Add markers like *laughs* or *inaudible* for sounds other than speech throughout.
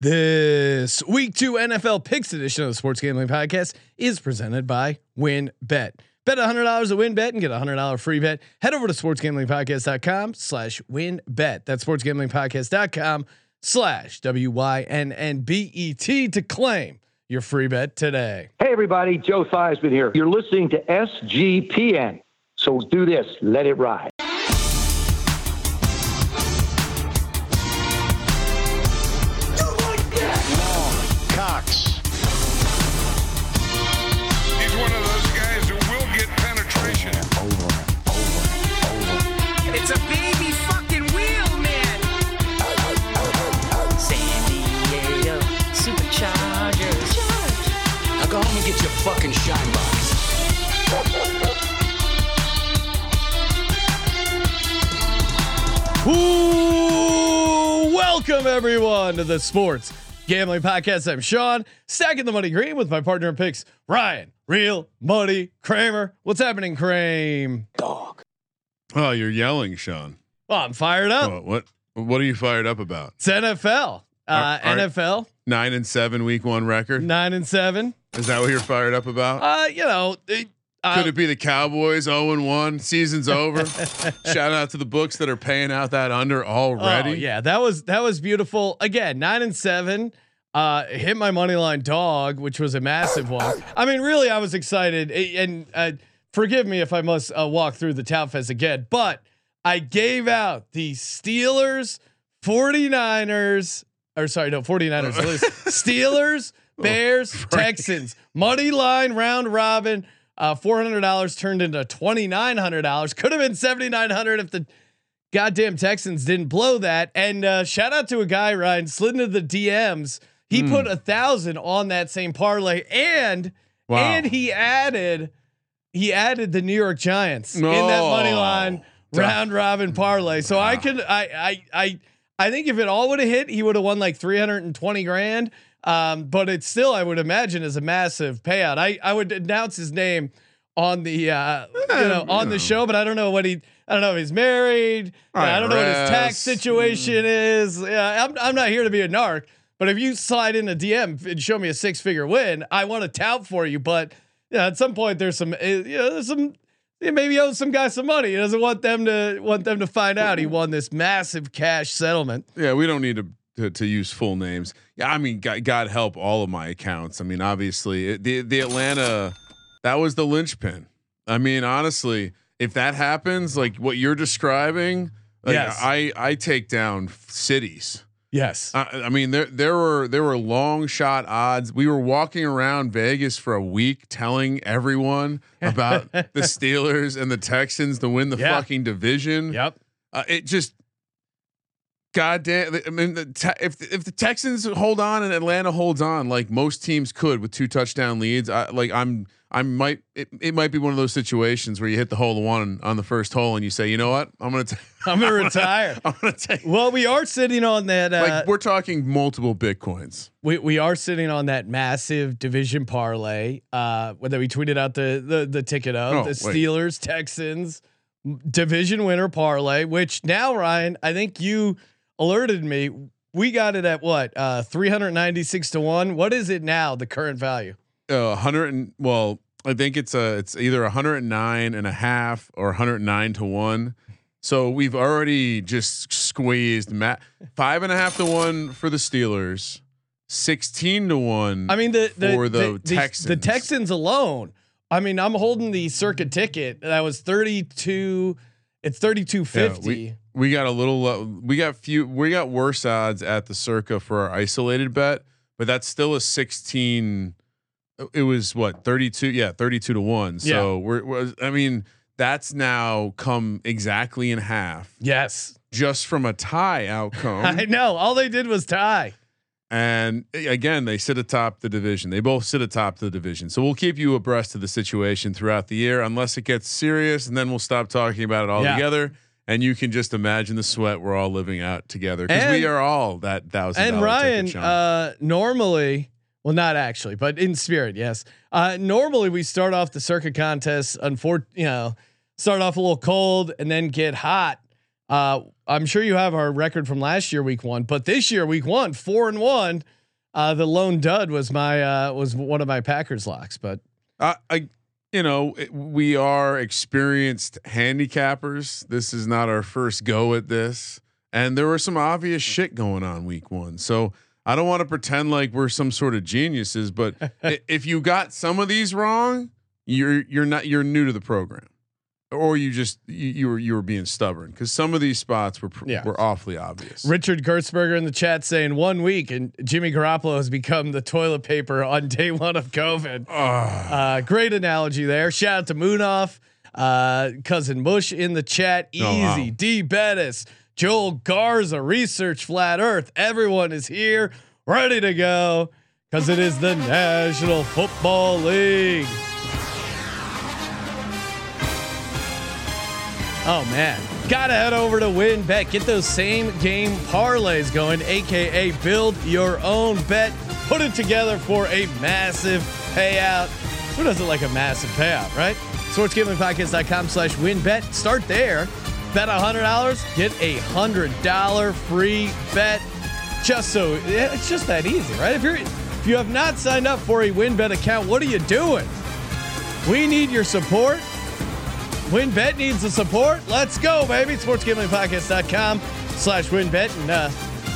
This week two NFL picks edition of the Sports Gambling Podcast is presented by WynnBET. Bet Bet $100 at WynnBET and get a $100 free bet. Head over to sportsgamblingpodcast.com slash WynnBET. That's sportsgamblingpodcast.com slash W-Y-N-N-B-E-T to claim your free bet today. Hey everybody, Joe Theismann here. You're listening to SGPN. So do this, let it ride. The Sports Gambling Podcast. I'm Sean, stacking the money green with my partner in picks, Ryan, real money Kramer. What's happening, Kramer? Dog. Oh, you're yelling, Sean. Well, I'm fired up. Oh, what what are you fired up about? It's NFL. Uh, Are- are- NFL Nine and seven week one record. nine and seven. Is that what you're fired up about? Uh, you know, it, Could it be the Cowboys 0 and 1? Season's over. *laughs* Shout out to the books that are paying out that under already. Oh, yeah, that was that was beautiful. Again, nine and seven. Uh, hit my money line dog, which was a massive one. I mean, really, I was excited. And uh, forgive me if I must uh, walk through the Tout Fest again, but I gave out the Steelers, 49ers, or sorry, no, 49ers, lose. *laughs* Steelers, Bears, Texans, money line round robin. Uh, four hundred dollars turned into twenty nine hundred dollars. Could have been seventy nine hundred if the goddamn Texans didn't blow that. And uh, shout out to a guy Ryan slid into the DMs. He Hmm. put a thousand on that same parlay, and Wow. and he added he added the New York Giants in that money line round robin parlay. So I could I I I I think if it all would have hit, he would have won like three hundred and twenty grand. Um, but it's still I would imagine is a massive payout. I I would announce his name on the uh, you know you on the know. show, but I don't know what he. I don't know if he's married. I don't know what his tax situation is. Yeah, I'm I'm not here to be a narc. But if you slide in a DM and show me a six figure win, I want to tout for you. But yeah, at some point there's some uh, you know there's some maybe owes some guy some money. He doesn't want them to want them to find out he won this massive cash settlement. Yeah, we don't need to, to to use full names. Yeah, I mean, God, God help all of my accounts. I mean, obviously, it, the the Atlanta that was the linchpin. I mean, honestly, if that happens, like what you're describing, like Yes. I I take down cities. Yes. I, I mean, there there were there were long shot odds. We were walking around Vegas for a week, telling everyone *laughs* about the Steelers and the Texans to win the Yeah. fucking division. Yep. Uh, it just, goddamn. I mean, the if if the Texans hold on and Atlanta holds on, like most teams could with two touchdown leads, I, like I'm, I might, it, it might be one of those situations where you hit the hole one on the first hole and you say, you know what, I'm gonna, t- *laughs* *laughs* I'm gonna retire. *laughs* I'm gonna take. Well, we are sitting on that. Uh, Like we're talking multiple bitcoins. we, we are sitting on that massive division parlay. Uh, whether we tweeted out the the, the ticket of Oh, the wait. Steelers Texans division winner parlay, which now Ryan, I think you alerted me. We got it at what uh, 396 to one. What is it now? The current value? Uh, hundred and well, I think it's a it's either 109 and a half or 109 to one. So we've already just squeezed ma- five and a half to one for the Steelers, 16 to one. I mean the the for the, the, Texans. the Texans alone. I mean, I'm holding the Circa ticket that was 32. It's 3250. Yeah, we, got a little uh, we got few we got worse odds at the circa for our isolated bet, but that's still a 16 it was what 32 yeah 32 to 1 so we're, we're i mean that's now come exactly in half. Yes, just from a tie *laughs* outcome. I know. All they did was tie. and uh, again they sit atop the division. They both sit atop the division. So we'll keep you abreast of the situation throughout the year unless it gets serious and then we'll stop talking about it all Yeah. And you can just imagine the sweat we're all living out together because we are all that thousand And Ryan, uh, normally, well, not actually, but in spirit, yes. Uh, normally, we start off the Circa contest. Unfor- you know, start off a little cold and then get hot. Uh, I'm sure you have our record from last year, week one, but this year, week one, four and one. Uh, the lone dud was my uh, was one of my Packers locks, but I, you know, it- we are experienced handicappers. This is not our first go at this, and there was some obvious shit going on week one. So I don't want to pretend like we're some sort of geniuses, but *laughs* if you got some of these wrong, you're you're not you're new to the program, or you just you, you were you were being stubborn because some of these spots were pr- Yeah. were awfully obvious. Richard Gertzberger in the chat saying one week and Jimmy Garoppolo has become the toilet paper on day one of COVID. Ah. Uh, great analogy there. Shout out to Moonoff, uh, cousin Bush in the chat. Easy, Oh, wow. D Bettis, Joel Garza, Research Flat Earth. Everyone is here, ready to go, because it is the National Football League. Oh man, gotta head over to WynnBET. Get those same game parlays going, aka build your own bet. Put it together for a massive payout. Who doesn't like a massive payout, right? SportsGamblingPodcast.com slash WynnBET. Start there. Bet $100, get a $100 free bet. Just so, it's just that easy, right? If you're if you have not signed up for a WynnBET account, what are you doing? We need your support. WynnBET needs the support. Let's go, baby. SportsGamblingPodcast.com slash WynnBET. And uh,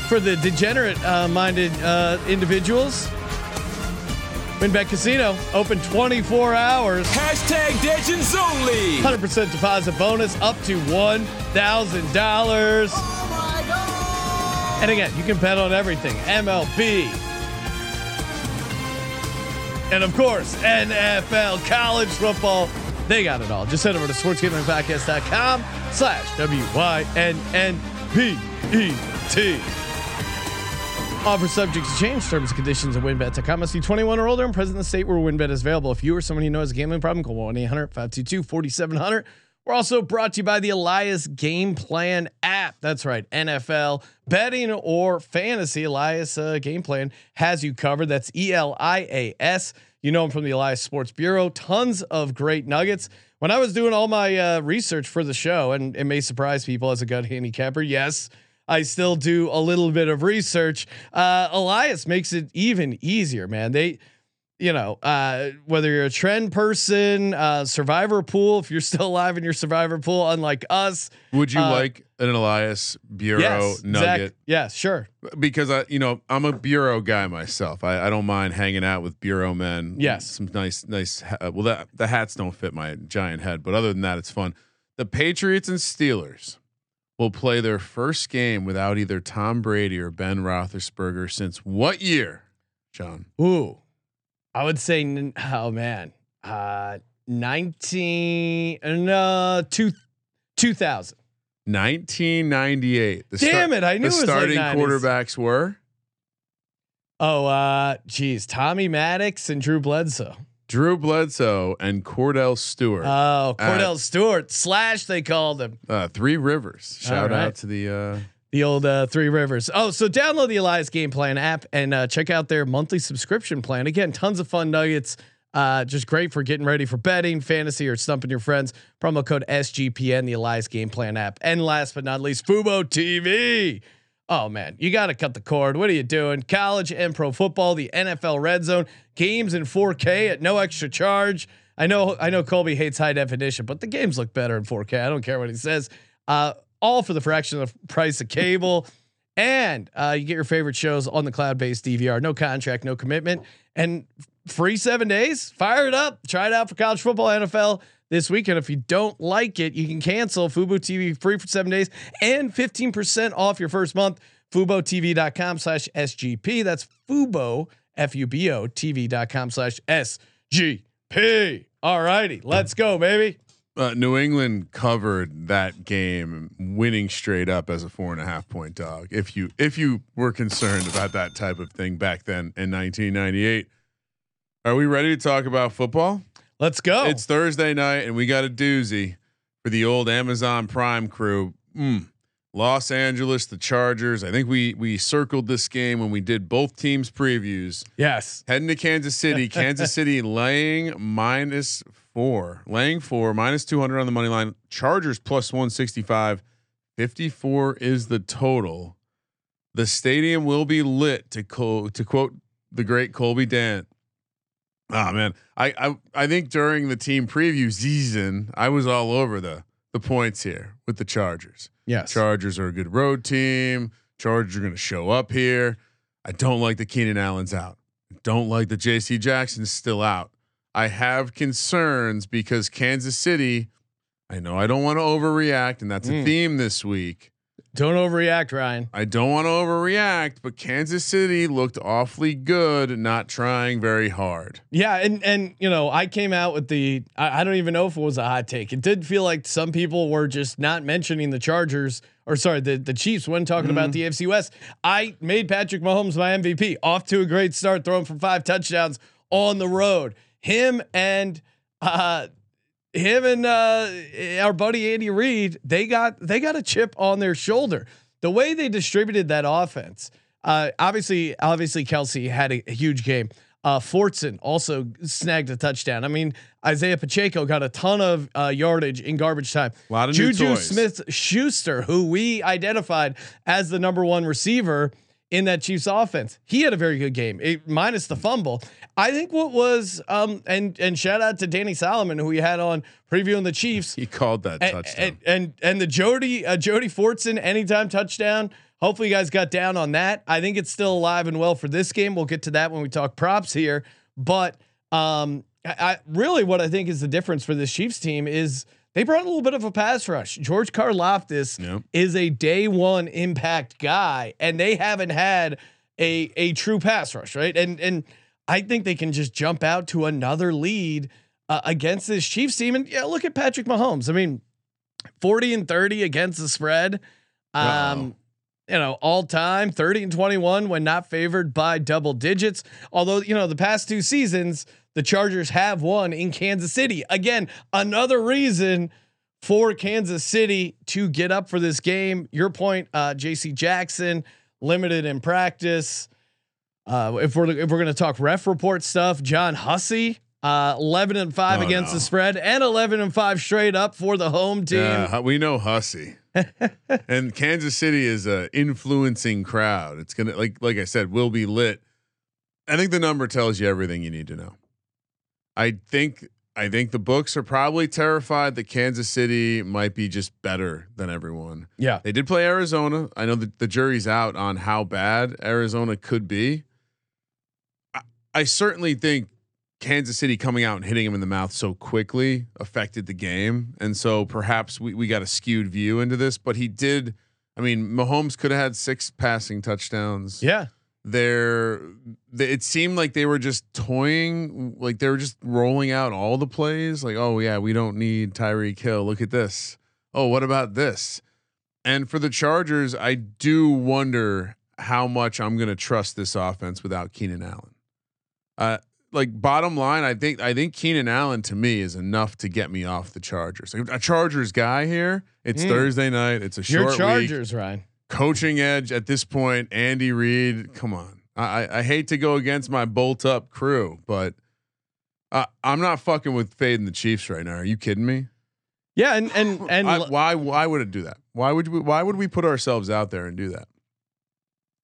for the degenerate uh, minded uh, individuals, WynnBET Casino open 24 hours. Hashtag Legends only. 100% deposit bonus up to $1,000. And again, you can bet on everything MLB. And of course, NFL, college football. They got it all. Just head over to sportsgamblingpodcast.com slash W-Y-N-N-P-E-T. Offer subject to change. Terms and conditions at wynnbet.com. Must be 21 or older and present in the state where WynnBET is available. If you or someone you know has a gambling problem, call 1-800-522-4700. We're also brought to you by the Elias Game Plan app. That's right. NFL betting or fantasy. Elias uh, Game Plan has you covered. That's E L I A S. You know him from the Elias Sports Bureau. Tons of great nuggets. When I was doing all my uh, research for the show, and it may surprise people as a gut handicapper, yes, I still do a little bit of research. Uh, Elias makes it even easier, man. They, you know, uh, whether you're a trend person, uh, survivor pool, if you're still alive in your survivor pool, unlike us. Would you Uh, like an Elias Bureau yes, nugget? Zach, yeah, sure. because I, you know, I'm a bureau guy myself. I, I don't mind hanging out with bureau men. Yes. some nice, nice. ha- Well, that the hats don't fit my giant head, but other than that, it's fun. The Patriots and Steelers will play their first game without either Tom Brady or Ben Roethlisberger since what year, John? Ooh, I would say, oh man, uh, 19, no, two, 2000. 1998. The Damn it, I knew the it was late starting 90s. quarterbacks were Oh, uh, geez, Tommy Maddox and Drew Bledsoe. Drew Bledsoe and Kordell Stewart. Oh, Kordell Uh, Stewart slash they called him. Uh, three Rivers. Shout right. out to the. Uh, The old uh, Three Rivers. Oh, so download the Elias Game Plan app and uh, check out their monthly subscription plan. Again, tons of fun nuggets. Uh, just great for getting ready for betting, fantasy, or stumping your friends. Promo code SGPN, the Elias Game Plan app. And last but not least, Fubo TV. Oh man, you got to cut the cord. What are you doing? College and pro football, the NFL Red Zone games in 4K at no extra charge. I know, I know, Colby hates high definition, but the games look better in 4K. I don't care what he says. Uh, all for the fraction of the price of cable. And uh, you get your favorite shows on the cloud-based DVR. No contract, no commitment, and free seven days. Fire it up. Try it out for college football, NFL this weekend. If you don't like it, you can cancel Fubo TV free for seven days and 15% off your first month. FuboTV.com slash SGP. That's Fubo, F-U-B-O, TV.com slash SGP. All righty. Let's go, baby. Uh, New England covered that game, winning straight up as a four and a half point dog. If you if you were concerned about that type of thing back then in 1998, are we ready to talk about football? Let's go. It's Thursday night, and we got a doozy for the old Amazon Prime crew. Mm. Los Angeles, the Chargers. I think we we circled this game when we did both teams previews. yes. Heading to Kansas City. *laughs* Kansas City laying minus four, laying four, minus 200 on the money line. Chargers plus 165, 54 is the total. The stadium will be lit to co- to quote the great Colby Dant. Ah man, I, I I think during the team preview season, I was all over the the points here with the Chargers. Yes. Chargers are a good road team. Chargers are going to show up here. I don't like the Keenan Allen's out. I don't like the J.C. Jackson's still out. I have concerns because Kansas City. I know I don't want to overreact, and that's a Mm. theme this week. Don't overreact, Ryan. I don't want to overreact, but Kansas City looked awfully good, not trying very hard. Yeah, and and you know, I came out with the I, I don't even know if it was a hot take. It did feel like some people were just not mentioning the Chargers or sorry, the the Chiefs when talking about the AFC West. I made Patrick Mahomes my MVP, off to a great start, throwing for five touchdowns on the road. Him and uh him and uh our buddy Andy Reid, they got they got a chip on their shoulder. The way they distributed that offense, uh obviously obviously Kelce had a, a huge game. Uh Fortson also snagged a touchdown. I mean, Isaiah Pacheco got a ton of uh, yardage in garbage time. A lot of Juju. Smith Schuster, who we identified as the number one receiver in that Chiefs offense, he had a very good game, it, minus the fumble. I think what was um and and shout out to Danny Solomon who we had on previewing the Chiefs *laughs* He called that and touchdown. and and, and the Jody uh, Jody Fortson anytime touchdown. Hopefully, you guys got down on that. I think it's still alive and well for this game. We'll get to that when we talk props here. But um, I, I really what I think is the difference for this Chiefs team is they brought a little bit of a pass rush. George Karlaftis Yep. is a day one impact guy, and they haven't had a a true pass rush, right? And and I think they can just jump out to another lead uh, against this Chiefs team. And yeah, look at Patrick Mahomes. I mean, forty and thirty against the spread. Um, Wow. you know, all time 30 and 21 when not favored by double digits. Although, you know, the past two seasons, the Chargers have won in Kansas City. Again, another reason for Kansas City to get up for this game. Your point, uh, JC Jackson, limited in practice. Uh, if we're if we're gonna talk ref report stuff, John Hussey, uh, eleven and five Oh, against no. the spread, and eleven and five straight up for the home team. Yeah, we know Hussey. *laughs* and Kansas City is a influencing crowd. It's gonna like like I said, will be lit. I think the number tells you everything you need to know. I think I think the books are probably terrified that Kansas City might be just better than everyone. Yeah, They did play Arizona. I know that the jury's out on how bad Arizona could be. I, I certainly think Kansas City coming out and hitting him in the mouth so quickly affected the game. And so perhaps we, we got a skewed view into this, but he did. I mean, Mahomes could have had six passing touchdowns. yeah. They're, they, it seemed like they were just toying, like they were just rolling out all the plays. Like, oh, yeah, we don't need Tyreek Hill. Look at this. Oh, what about this? And for the Chargers, I do wonder how much I'm going to trust this offense without Keenan Allen. Uh, like bottom line, I think I think Keenan Allen to me is enough to get me off the Chargers. A Chargers guy here. It's Mm. Thursday night. It's a Your short week Chargers, Ryan. Coaching edge at this point. Andy Reid, come on. I, I hate to go against my bolt up crew, but uh, I'm not fucking with fading the Chiefs right now. Are you kidding me? Yeah, and and *sighs* and I, why why would it do that? Why would we why would we put ourselves out there and do that?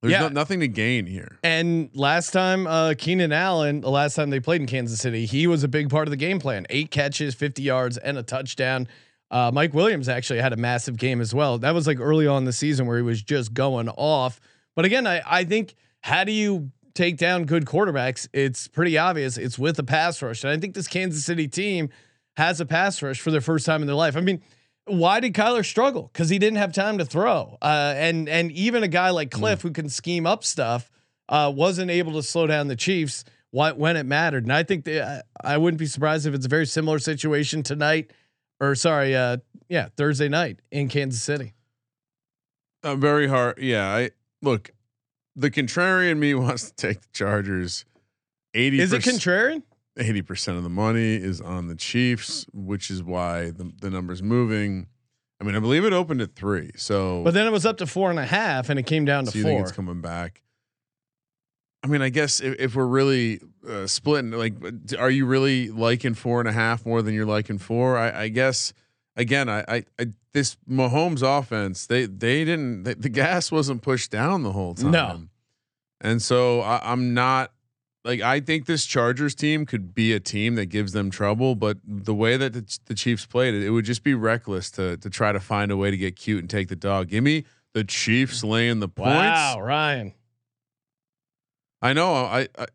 There's Yeah. no, nothing to gain here. And last time, uh, Keenan Allen, the last time they played in Kansas City, he was a big part of the game plan. Eight catches, 50 yards, and a touchdown. Uh, Mike Williams actually had a massive game as well. That was like early on in the season where he was just going off. But again, I, I think how do you take down good quarterbacks? It's pretty obvious. It's with a pass rush. And I think this Kansas City team has a pass rush for the first time in their life. I mean, why did Kyler struggle? Because he didn't have time to throw. Uh, and and even a guy like Cliff who can scheme up stuff uh, wasn't able to slow down the Chiefs wh- when it mattered. And I think they, I, I wouldn't be surprised if it's a very similar situation tonight, or sorry, uh, yeah, Thursday night in Kansas City. Uh, very hard. Yeah. I look. The contrarian me *laughs* wants to take the Chargers. Eighty Is it contrarian? eighty percent of the money is on the Chiefs, which is why the the number's moving. I mean, I believe it opened at three, so But then it was up to four and a half, and it came down to so you think it's coming back. I mean, I guess if, if we're really uh, splitting, like, are you really liking four and a half more than you're liking four? I, I guess again, I, I, I this Mahomes offense, they they didn't they, the gas wasn't pushed down the whole time. No. and so I, I'm not like I think this Chargers team could be a team that gives them trouble, but the way that the, the Chiefs played it, it would just be reckless to to try to find a way to get cute and take the dog. Give me the Chiefs laying the points. Wow, Ryan. I know I, I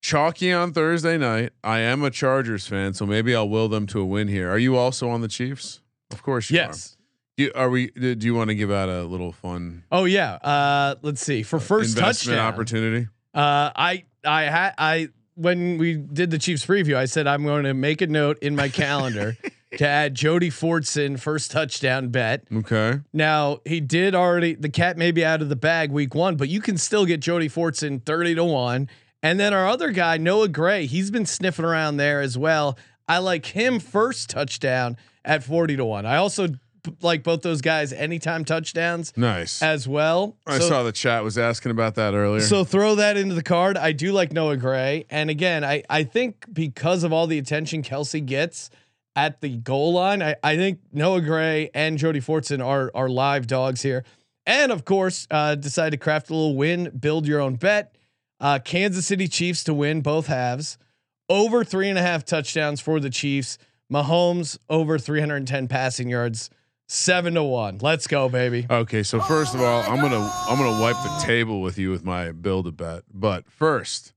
chalky on Thursday night. I am a Chargers fan, so maybe I'll will them to a win here. Are you also on the Chiefs? Of course you Yes. are. Do you, are we? Do you want to give out a little fun Oh yeah. Uh, let's see. For first touchdown, opportunity? Uh, I I had I when we did the Chiefs preview, I said I'm going to make a note in my calendar *laughs* to add Jody Fortson first touchdown bet. Okay. Now he did already. The cat may be out of the bag week one, but you can still get Jody Fortson thirty to one. And then our other guy Noah Gray, he's been sniffing around there as well. I like him first touchdown at forty to one. I also like both those guys anytime touchdowns Nice. as well. I So- saw the chat was asking about that earlier. so throw that into the card. I do like Noah Gray, and again, I I think because of all the attention Kelce gets at the goal line, I, I think Noah Gray and Jody Fortson are are live dogs here. And of course, uh, decide to craft a little win, build your own bet. Uh, Kansas City Chiefs to win both halves, over three and a half touchdowns for the Chiefs. Mahomes over 310 passing yards, seven to one. Let's go, baby. Okay, so first of all, I'm gonna I'm gonna wipe the table with you with my build a bet. But first,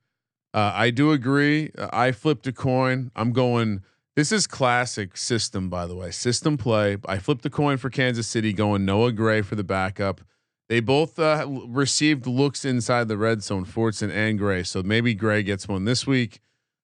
uh, I do agree. Uh, I flipped a coin. I'm going. This is classic system, by the way. System play. I flipped the coin for Kansas City, going Noah Gray for the backup. They both uh, received looks inside the red zone, Fortson and Gray. So maybe Gray gets one this week.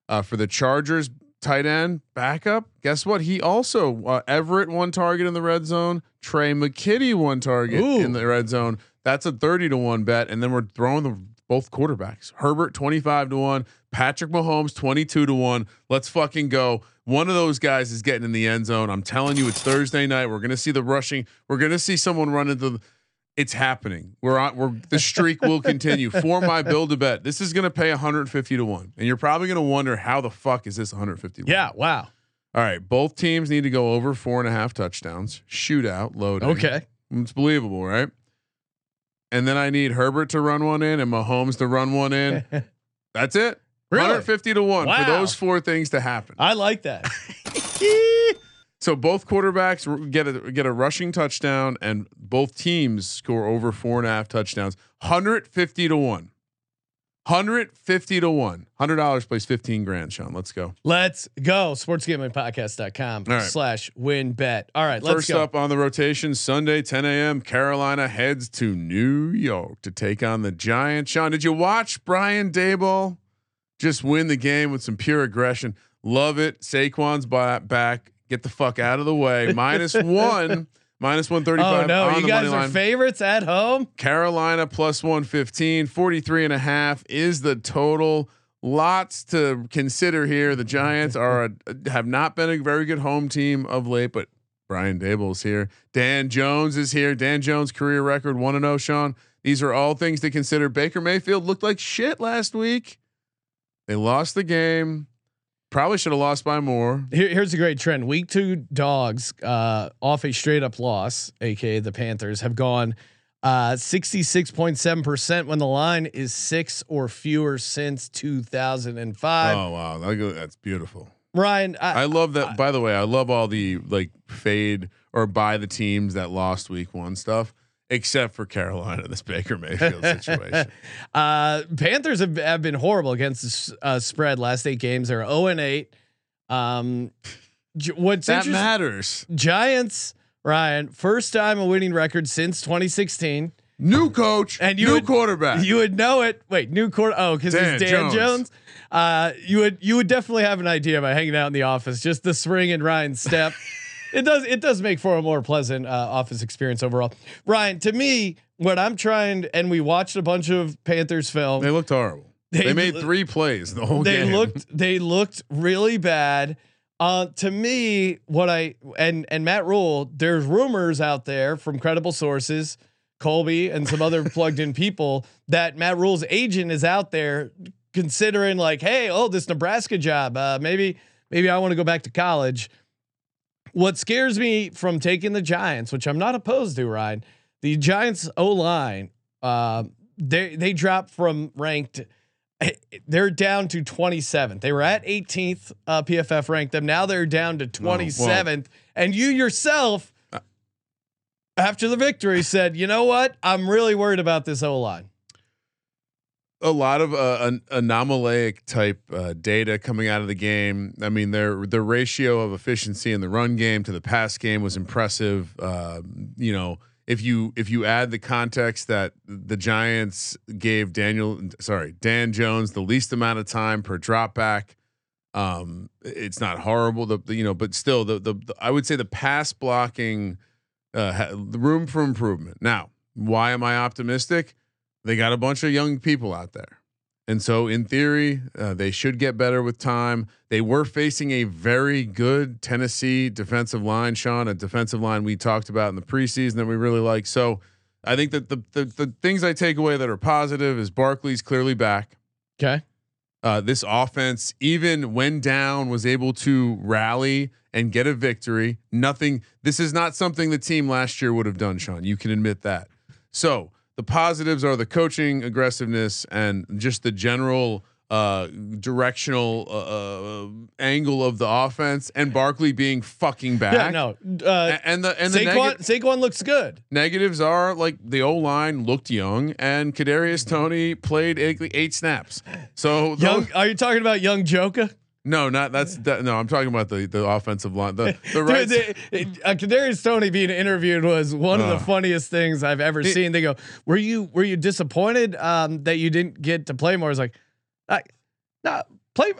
Uh, for the Chargers tight end backup, guess what? He also uh, Everett one target in the red zone. Tre' McKitty one target Ooh. in the red zone. That's a thirty to one bet, and then we're throwing the both quarterbacks. Herbert twenty five to one. Patrick Mahomes twenty two to one. Let's fucking go. One of those guys is getting in the end zone. I'm telling you, it's Thursday night. We're gonna see the rushing. We're gonna see someone run into. The, it's happening. We're on. We're the streak will continue. For my build a bet, this is going to pay 150 to one, and you're probably going to wonder how the fuck is this 150? Yeah, wow. All right. Both teams need to go over four and a half touchdowns. Shootout loading. Okay. It's believable, right? And then I need Herbert to run one in and Mahomes to run one in. *laughs* That's it. Really? 150 to one Wow. for those four things to happen. I like that. *laughs* So both quarterbacks get a get a rushing touchdown, and both teams score over four and a half touchdowns. Hundred fifty to one. Hundred fifty to one. Hundred dollars plays fifteen grand. Sean, let's go. Let's go. Sportsgamblingpodcast.com right. slash WynnBET. All right, let's First go. up on the rotation, Sunday, 10 a.m. Carolina heads to New York to take on the Giants. Sean, did you watch Brian Daboll just win the game with some pure aggression? Love it. Saquon's ba- back. Get the fuck out of the way. Minus *laughs* one. Minus 135. Oh no, on you guys are line. favorites at home. Carolina plus 115, 43 and a half is the total. Lots to consider here. The Giants *laughs* are a, have not been a very good home team of late, but Brian Daboll's here. Dan Jones is here. Dan Jones career record 1 and 0, Sean. These are all things to consider. Baker Mayfield looked like shit last week. They lost the game. Probably should have lost by more. Here, here's a great trend. Week two dogs uh, off a straight up loss, aka the Panthers, have gone uh, 66.7% when the line is six or fewer since 2005. Oh wow, That- that's beautiful. Ryan, I, I love that. By the way, I love all the like fade or buy the teams that lost week one stuff, except for Carolina, this Baker Mayfield situation. *laughs* uh, Panthers have, have been horrible against the uh, spread last eight games. They're 0 and 8. Um, what's that matters. Giants, Ryan, first time a winning record since 2016. New coach And you new would- quarterback. You would know it. Wait, new court. Oh, because it's Dan Jones. Jones. Uh, you would you would definitely have an idea by hanging out in the office. Just the spring and Ryan's step. *laughs* it does it does make for a more pleasant uh, office experience overall. Ryan, to me, what I'm trying, and we watched a bunch of Panthers film. they looked horrible. They, They- made three plays the whole they game. looked they looked really bad. Uh, to me, what I and and Matt Rhule, there's rumors out there from credible sources, Colby and some other *laughs* plugged in people that Matt Rhule's agent is out there considering like, hey, oh, this Nebraska job, uh, maybe maybe I want to go back to college. What scares me from taking the Giants, which I'm not opposed to, Ryan, the Giants O line, uh, they they dropped from ranked. They're down to 27th. They were at 18th. Uh, PFF ranked them. Now they're down to 27th. and you yourself, after the victory, said, "You know what? I'm really worried about this O line." A lot of uh, an type uh, data coming out of the game. I mean, their the ratio of efficiency in the run game to the pass game was impressive. Uh, you know, if you if you add the context that the Giants gave Daniel, sorry, Dan Jones the least amount of time per drop back, um, it's not horrible. The, the you know, but still, the, the the I would say the pass blocking, uh, ha- room for improvement. Now, why am I optimistic? They got a bunch of young people out there. And so, in theory, uh, they should get better with time. They were facing a very good Tennessee defensive line, Sean, a defensive line we talked about in the preseason that we really like. So, I think that the, the the things I take away that are positive is Barkley's clearly back. Okay. Uh, this offense, even when down, was able to rally and get a victory. Nothing. This is not something the team last year would have done, Sean. You can admit that. So the positives are the coaching aggressiveness and just the general uh, directional uh, uh, angle of the offense, and Barkley being fucking back. Yeah, no. Uh, and the and the Saquon, nega- Saquon looks good. negatives are like the O line looked young, and Kadarius Toney played eight, eight snaps. So those- are you talking about young Joker? No, not that's that, no. I'm talking about the the offensive line. The *laughs* the right. Dude, uh, Kadarius Toney being interviewed was one of the funniest things I've ever It- seen. They go, "Were you were you disappointed um, that you didn't get to play more?" It's like, I, nah, play.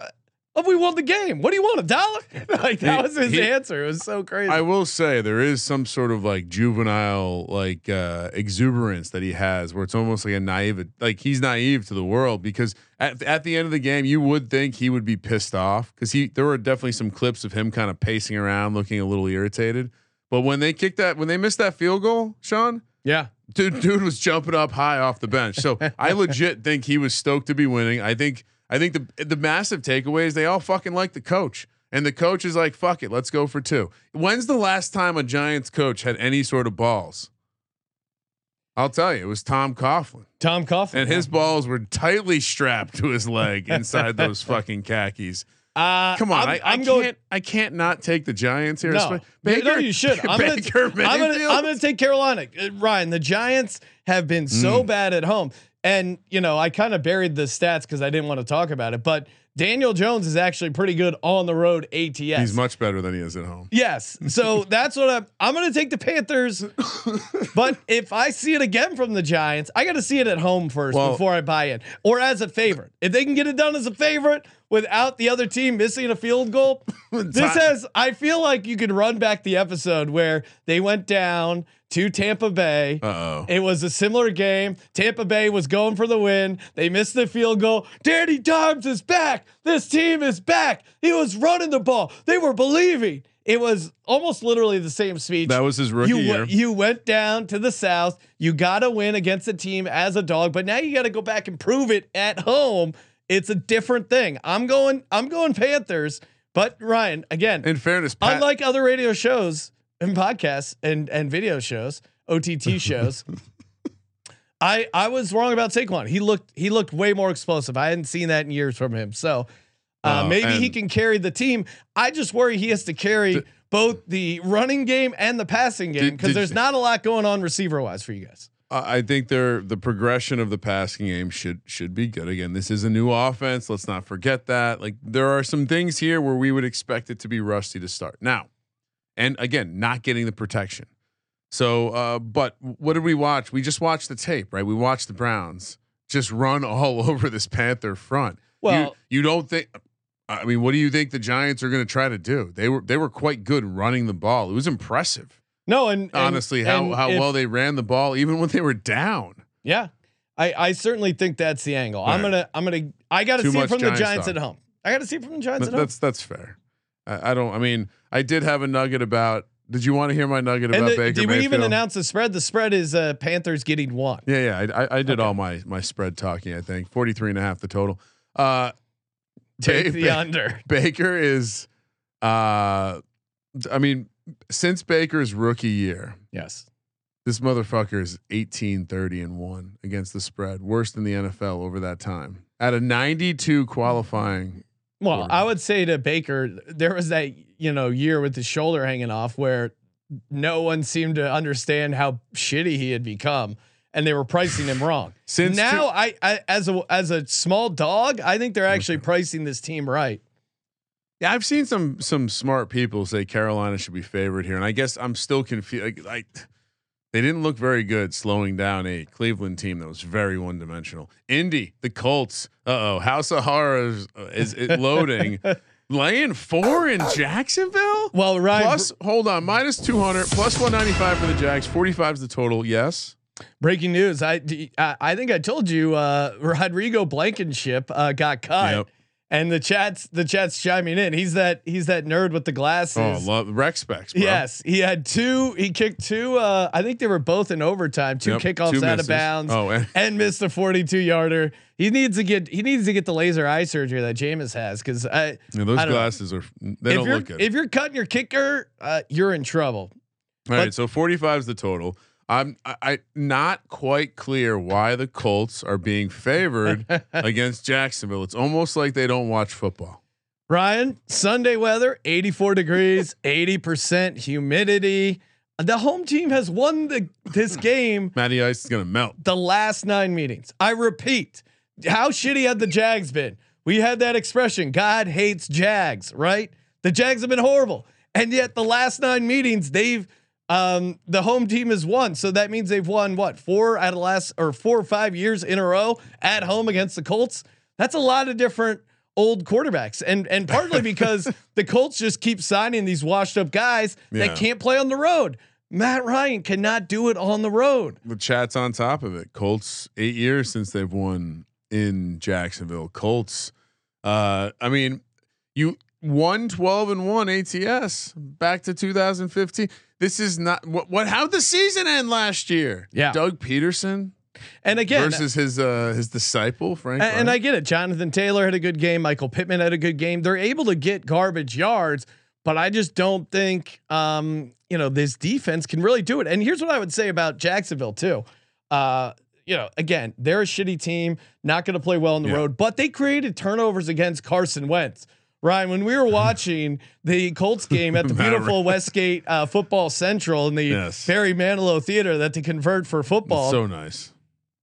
Oh, we won the game. What do you want? A dollar? *laughs* like that He- was his he- answer. It was so crazy. I will say there is some sort of like juvenile like uh exuberance that he has where it's almost like a naive like he's naive to the world because at at the end of the game you would think he would be pissed off cuz he there were definitely some clips of him kind of pacing around looking a little irritated but when they kicked that when they missed that field goal Sean yeah. dude dude was jumping up high off the bench so I legit *laughs* think he was stoked to be winning I think I think the the massive takeaway is they all fucking like the coach. And the coach is like, fuck it, let's go for two. When's the last time a Giants coach had any sort of balls? I'll tell you, it was Tom Coughlin. Tom Coughlin. And his balls were tightly strapped to his leg *laughs* inside those fucking khakis. Uh, Come on, I'm, I, I I'm can't going. I can't not take the Giants here. No, You- no, you should. *laughs* I'm gonna, Baker I'm gonna, Mayfield. I'm gonna take Carolina. Uh, Ryan, the Giants have been so Mm. bad at home, and you know I kind of buried the stats because I didn't want to talk about it. But Daniel Jones is actually pretty good on the road ATS. He's much better than he is at home. Yes. So *laughs* that's what I'm I'm gonna take the Panthers. but if I see it again from the Giants, I gotta see it at home first Well- before I buy in. Or as a favorite. If they can get it done as a favorite without the other team missing a field goal, *laughs* this has I feel like you could run back the episode where they went down to Tampa Bay. Uh-oh. It was a similar game. Tampa Bay was going for the win. They missed the field goal. Danny Dimes is back. This team is back. He was running the ball. They were believing. It was almost literally the same speech. That was his rookie you, year. you went down to the South. You got to win against a team as a dog, but now you got to go back and prove it at home. It's a different thing. I'm going. I'm going Panthers. But Ryan, again, In fairness, Pat, unlike other radio shows and podcasts and and video shows, OTT *laughs* shows, I I was wrong about Saquon. He looked he looked way more explosive. I hadn't seen that in years from him. So uh, Uh, maybe he can carry the team. I just worry he has to carry both the running game and the passing game because there's not a lot going on receiver wise for you guys. I think they're the progression of the passing game should should be good. Again, this is a new offense. Let's not forget that. Like there are some things here where we would expect it to be rusty to start. Now, and again, not getting the protection. So, uh, but what did we watch? We just watched the tape, right? We watched the Browns just run *laughs* all over this Panther front. Well- you, you don't think? I mean, what do you think the Giants are going to try to do? They were they were quite good running the ball. It was impressive, No, and, and honestly, how and how if- well they ran the ball, even when they were down. Yeah, I I certainly think that's the angle. I'm gonna I'm gonna I got to see it from the Giants Giants talk. at home. I got to see it from the Giants Th- at home. that's that's fair. I, I don't. I mean, I did have a nugget about. Did you want to hear my nugget And about the- Baker did we even Mayfield? announce the spread? The spread is uh, Panthers getting one. Yeah, yeah. I, I, I did all my my spread talking. I think 43 and a half the total. Uh, Take Ba- the Ba- under. Baker is. Uh, I mean, since Baker's rookie year, Yes. this motherfucker is 18, 30, and one against the spread, worse than the NFL over that time. At a 92 qualifying, Well, Quarter. I would say to Baker, there was that you know year with his shoulder hanging off where no one seemed to understand how shitty he had become, and they were pricing him wrong. Since now, two- I, I as a as a small dog, I think they're actually pricing this team right. Yeah, I've seen some some smart people say Carolina should be favored here, and I guess I'm still confused. Like, like, they didn't look very good slowing down a Cleveland team that was very one dimensional. Indy, the Colts. Uh oh, House of Horrors uh, is it loading. *laughs* Laying four in Jacksonville. Well, right. Plus, hold on, minus 200, plus 195 for the Jags. 45 is the total. Yes. breaking news. I I think I told you uh, Rodrigo Blankenship uh, got cut. Yep. And the chats, the chats chiming in. He's that he's that nerd with the glasses. Oh, love Rec Specs. Bro. Yes, he had two. He kicked two. Uh, I think they were both in overtime. Two Yep, kickoffs two out of bounds. Oh, and- and missed a 42 yarder. He needs to get. He needs to get the laser eye surgery that Jameis has because I. Yeah, those I don't know. glasses are they if don't look good. if you're cutting your kicker, uh, you're in trouble. All right, but- so 45 is the total. I'm I, I not quite clear why the Colts are being favored *laughs* against Jacksonville. It's almost like they don't watch football. Ryan, Sunday weather, 84 degrees, *laughs* 80% humidity. The home team has won the this *laughs* game Matty Ice is gonna melt. the last nine meetings. I repeat, how shitty had the Jags been? We had that expression, God hates Jags, right? The Jags have been horrible. And yet the last nine meetings, they've um the home team has won. So that means they've won what four out of last or four or five years in a row at home against the Colts. That's a lot of different old quarterbacks. And and partly because *laughs* the Colts just keep signing these washed up guys Yeah. that can't play on the road. Matt Ryan cannot do it on the road. The chat's on top of it. Colts eight years since they've won in Jacksonville. Colts. Uh, I mean, you won 12 and one ATS back to 2015. This is not what. What? How'd the season end last year? Yeah. Doug Pederson And again, versus his uh his disciple Frank. And, and I get it. Jonathan Taylor had a good game. Michael Pittman had a good game. They're able to get garbage yards, but I just don't think um, you know this defense can really do it. And here's what I would say about Jacksonville too. Uh, you know, again, they're a shitty team, not going to play well on the Yeah. road, but they created turnovers against Carson Wentz. Ryan, when we were watching the Colts game at the *laughs* beautiful Westgate uh, Football Central in the Yes. Barry Manilow Theater that they convert for football, so nice.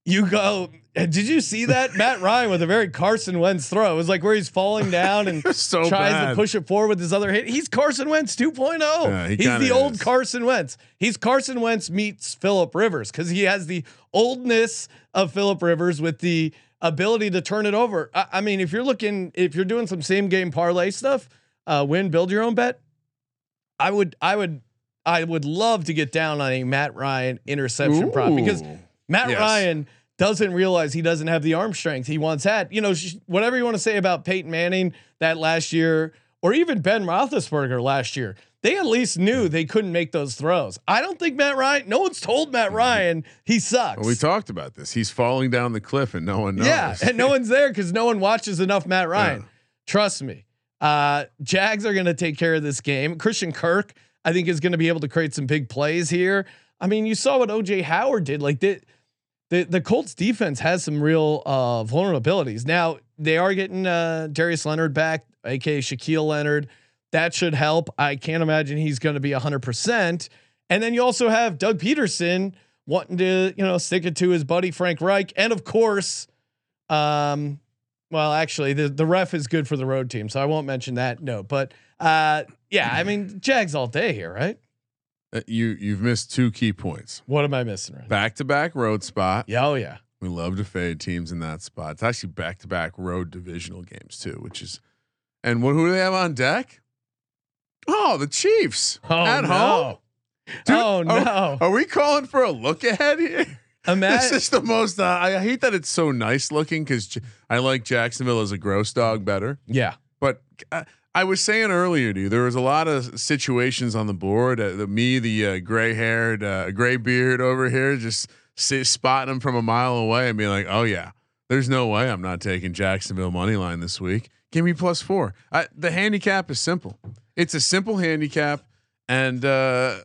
you go. Did you see that *laughs* Matt Ryan with a very Carson Wentz throw? It was like where he's falling down and *laughs* So tries bad. to push it forward with his other hit. He's Carson Wentz 2.0. Yeah, he he's the old. Carson Wentz. He's Carson Wentz meets Philip Rivers because he has the oldness of Philip Rivers with the ability to turn it over. I, I mean, if you're looking, if you're doing some same game parlay stuff, uh, win, build your own bet. I would, I would, I would love to get down on a Matt Ryan interception prop because Matt Yes. Ryan doesn't realize he doesn't have the arm strength he once had. You know, sh- whatever you want to say about Peyton Manning that last year, or even Ben Roethlisberger last year, they at least knew they couldn't make those throws. I don't think Matt Ryan. No one's told Matt Ryan he sucks. Well, we talked about this. He's falling down the cliff and no one knows. Yeah, and no one's there because no one watches enough Matt Ryan. Yeah. Trust me. Uh, Jags are going to take care of this game. Christian Kirk, I think, is going to be able to create some big plays here. I mean, you saw what OJ Howard did. Like the the the Colts defense has some real uh, vulnerabilities. Now they are getting uh, Darius Leonard back, aka Shaquille Leonard. That should help. I can't imagine he's going to be hundred percent. And then you also have Doug Pederson wanting to, you know, stick it to his buddy Frank Reich, and of course, um, well, actually, the the ref is good for the road team, so I won't mention that. No, but uh, yeah, I mean, *clears throat* Jags all day here, right? Uh, you you've missed two key points. What am I missing? Right? Back to back road spot. Yeah, oh yeah. We love to fade teams in that spot. It's actually back to back road divisional games too, which is and what who do they have on deck? Oh, the Chiefs Oh at no. home. Dude, oh no. Are we calling for a look ahead here? this is the most. Uh, I hate that it's so nice looking because I like Jacksonville as a gross dog better. yeah. But uh, I was saying earlier, dude, there was a lot of situations on the board. Uh, the, me, the uh, gray haired, uh, gray beard over here, just sit, spotting them from a mile away and being like, "Oh yeah, there's no way I'm not taking Jacksonville money line this week. Give me plus four. I, the handicap is simple. It's a simple handicap, And uh,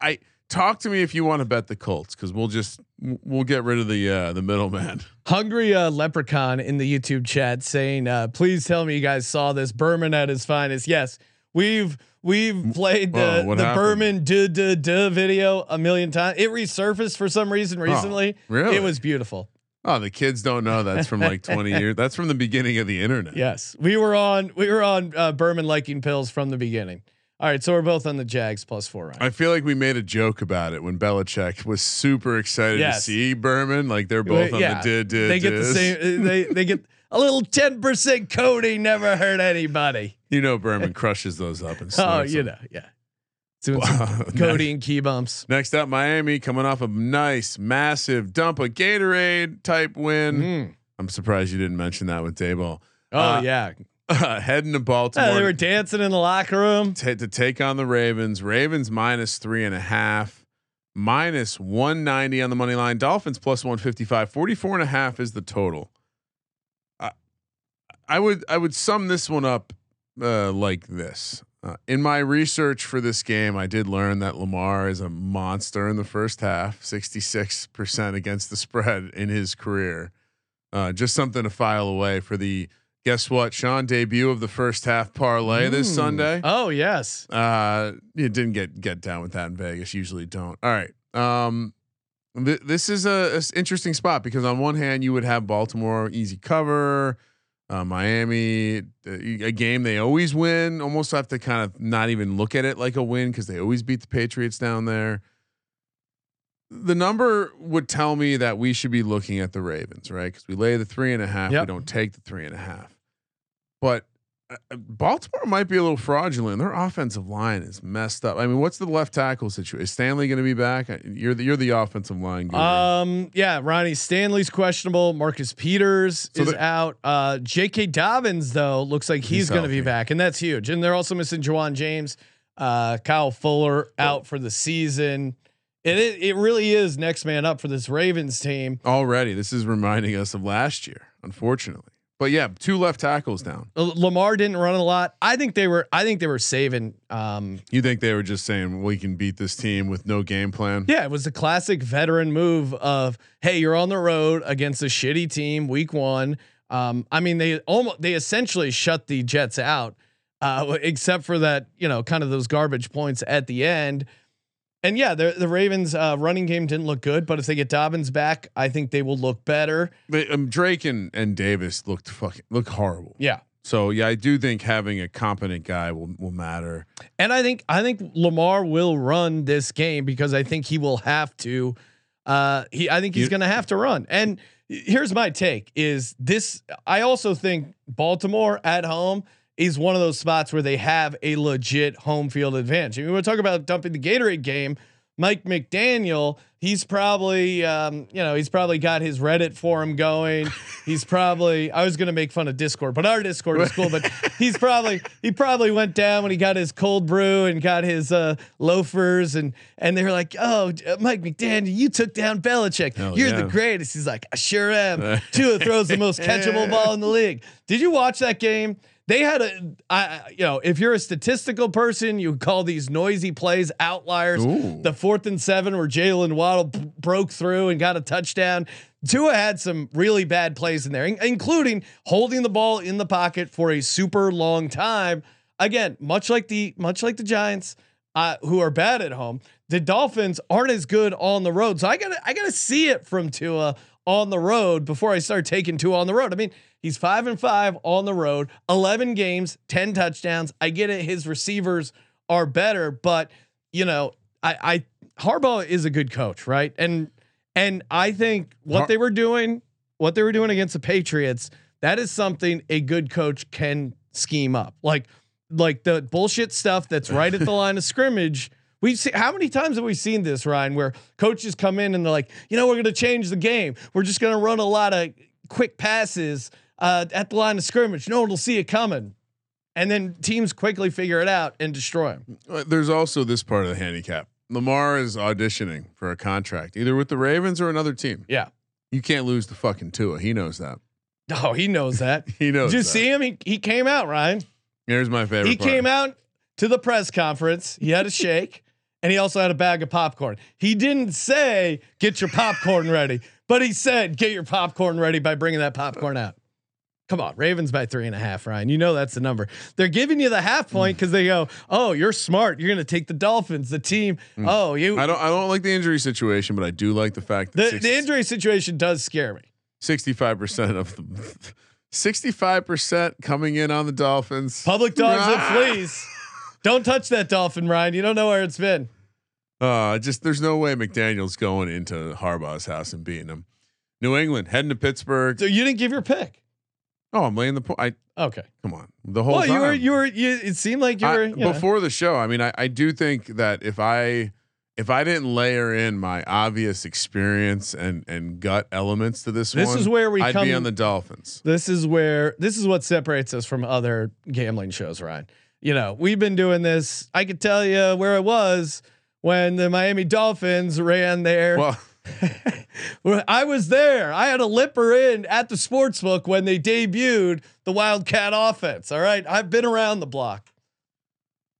I talk to me if you want to bet the Colts because we'll just we'll get rid of the uh, the middleman. *laughs* Hungry uh, leprechaun in the YouTube chat saying, uh, "Please tell me you guys saw this Berman at his finest." Yes, we've we've played the, Whoa, the happened? Berman duh duh duh video a million times. It resurfaced for some reason recently. really? It was beautiful. Oh, the kids don't know that's from like 20 *laughs* years. That's from the beginning of the internet. Yes, we were on we were on uh, Berman liking pills from the beginning. All right, so we're both on the Jags plus four. Ryan. I feel like we made a joke about it when Belichick was super excited Yes. to see Berman. Like they're both on Yeah, the did did. They get the same. They they get a little ten percent Cody Never hurt anybody. You know, Berman crushes those up and *laughs* Oh, you them. know, yeah. Doing some Wow. *laughs* codeine key bumps. Next up, Miami coming off a nice, massive dump of Gatorade type win. Mm. I'm surprised you didn't mention that with Daboll. Oh Uh, yeah, *laughs* heading to Baltimore. Yeah, they were dancing in the locker room. ta- to take on the Ravens. Ravens minus three and a half, minus 190 on the money line. Dolphins plus 155. 44 and a half is the total. I, I would I would sum this one up uh, like this. Uh, in my research for this game, I did learn that Lamar is a monster in the first half, 66% against the spread in his career. Uh, just something to file away for the guess what, Sean debut of the first half parlay this Mm. Sunday. Oh yes. Uh, you didn't get get down with that in Vegas. Usually don't. All right. Um, th- this is a, a interesting spot because on one hand you would have Baltimore easy cover, uh, Miami a game they always win. Almost have to kind of not even look at it like a win because they always beat the Patriots down there. The number would tell me that we should be looking at the Ravens, right? Because we lay the three and a half. Yep. We don't take the three and a half. But Baltimore might be a little fraudulent. Their offensive line is messed up. I mean, what's the left tackle situation? Is Stanley going to be back? You're the you're the offensive line. Guru. Um. Yeah. Ronnie Stanley's questionable. Marcus Peters So is out. Uh. J.K. Dobbins though looks like he's, He's going to be back, and that's huge. And they're also missing Ja'Wuan James, uh, Kyle Fuller out for the season. And it it really is next man up for this Ravens team. Already, this is reminding us of last year, unfortunately. But yeah, two left tackles down. Lamar didn't run a lot. I think they were. I think they were saving. Um, You think they were just saying we can beat this team with no game plan? yeah, it was a classic veteran move of, hey, you're on the road against a shitty team, week one. Um, I mean, they almost they essentially shut the Jets out, uh, *laughs* except for that, you know, kind of those garbage points at the end. And yeah, the the Ravens' uh, running game didn't look good, but if they get Dobbins back, I think they will look better. But, um, Drake and, and Davis looked fucking look horrible. Yeah, So yeah, I do think having a competent guy will will matter. And I think I think Lamar will run this game because I think he will have to. Uh, he I think he's going to have to run. And here's my take: is this? I also think Baltimore at home is one of those spots where they have a legit home field advantage. I mean, we're talking about dumping the Gatorade game. Mike McDaniel, he's probably, um, you know, he's probably got his Reddit forum going. *laughs* He's probably, I was going to make fun of Discord, but our Discord is cool. But *laughs* he's probably, he probably went down when he got his cold brew and got his uh, loafers, and and they were like, "Oh, uh, Mike McDaniel, you took down Belichick. Hell You're yeah. the greatest." He's like, "I sure am." *laughs* Tua throws the most catchable ball in the league. Did you watch that game? They had a, I, you know, if you're a statistical person, you call these noisy plays outliers. Ooh. The fourth and seven where Jaylen Waddle b- broke through and got a touchdown. Tua had some really bad plays in there, in- including holding the ball in the pocket for a super long time. Again, much like the much like the Giants, uh, who are bad at home, the Dolphins aren't as good on the road. So I gotta I gotta see it from Tua on the road before I start taking Tua on the road. I mean, he's five and five on the road, eleven games, ten touchdowns. I get it. His receivers are better, but you know, I, I Harbaugh is a good coach, right? And and I think what Har- they were doing, what they were doing against the Patriots, that is something a good coach can scheme up. Like like the bullshit stuff that's right at the *laughs* line of scrimmage. We see how many times have we seen this, Ryan, where coaches come in and they're like, you know, we're going to change the game. We're just going to run a lot of quick passes uh, at the line of scrimmage. No one will see it coming, and then teams quickly figure it out and destroy them. Uh, There's also this part of the handicap. Lamar is auditioning for a contract, either with the Ravens or another team. Yeah. You can't lose the fucking Tua. He knows that. Oh, he knows that. *laughs* He knows. Did you that. see him? He, he came out, Ryan. Here's my favorite. He part. came out. to the press conference. He had a *laughs* shake and he also had a bag of popcorn. He didn't say, get your popcorn ready, but he said, get your popcorn ready by bringing that popcorn out. Come on, Ravens by three and a half, Ryan. You know that's the number. They're giving you the half point because they go, "Oh, you're smart. You're going to take the Dolphins, the team." Oh, you. I don't I don't like the injury situation, but I do like the fact that the, the injury situation does scare me. sixty-five percent of the *laughs* sixty-five percent coming in on the Dolphins. Public dogs Ah. *laughs* and fleas. Don't touch that dolphin, Ryan. You don't know where it's been. Uh, just there's no way McDaniel's going into Harbaugh's house and beating him. New England heading to Pittsburgh. So you didn't give your pick. Oh, I'm laying the point. I Okay. come on the whole Well, time. you were you were you. It seemed like you I- were you know. before the show. I mean, I, I do think that if I if I didn't layer in my obvious experience and and gut elements to this, This one, is where we I'd come- be on the Dolphins. This is where this is what separates us from other gambling shows, Ryan. You know, we've been doing this. I could tell you where I was when the Miami Dolphins ran there. Well, Well, *laughs* I was there. I had a lipper in at the sports book when they debuted the Wildcat offense. All right. I've been around the block.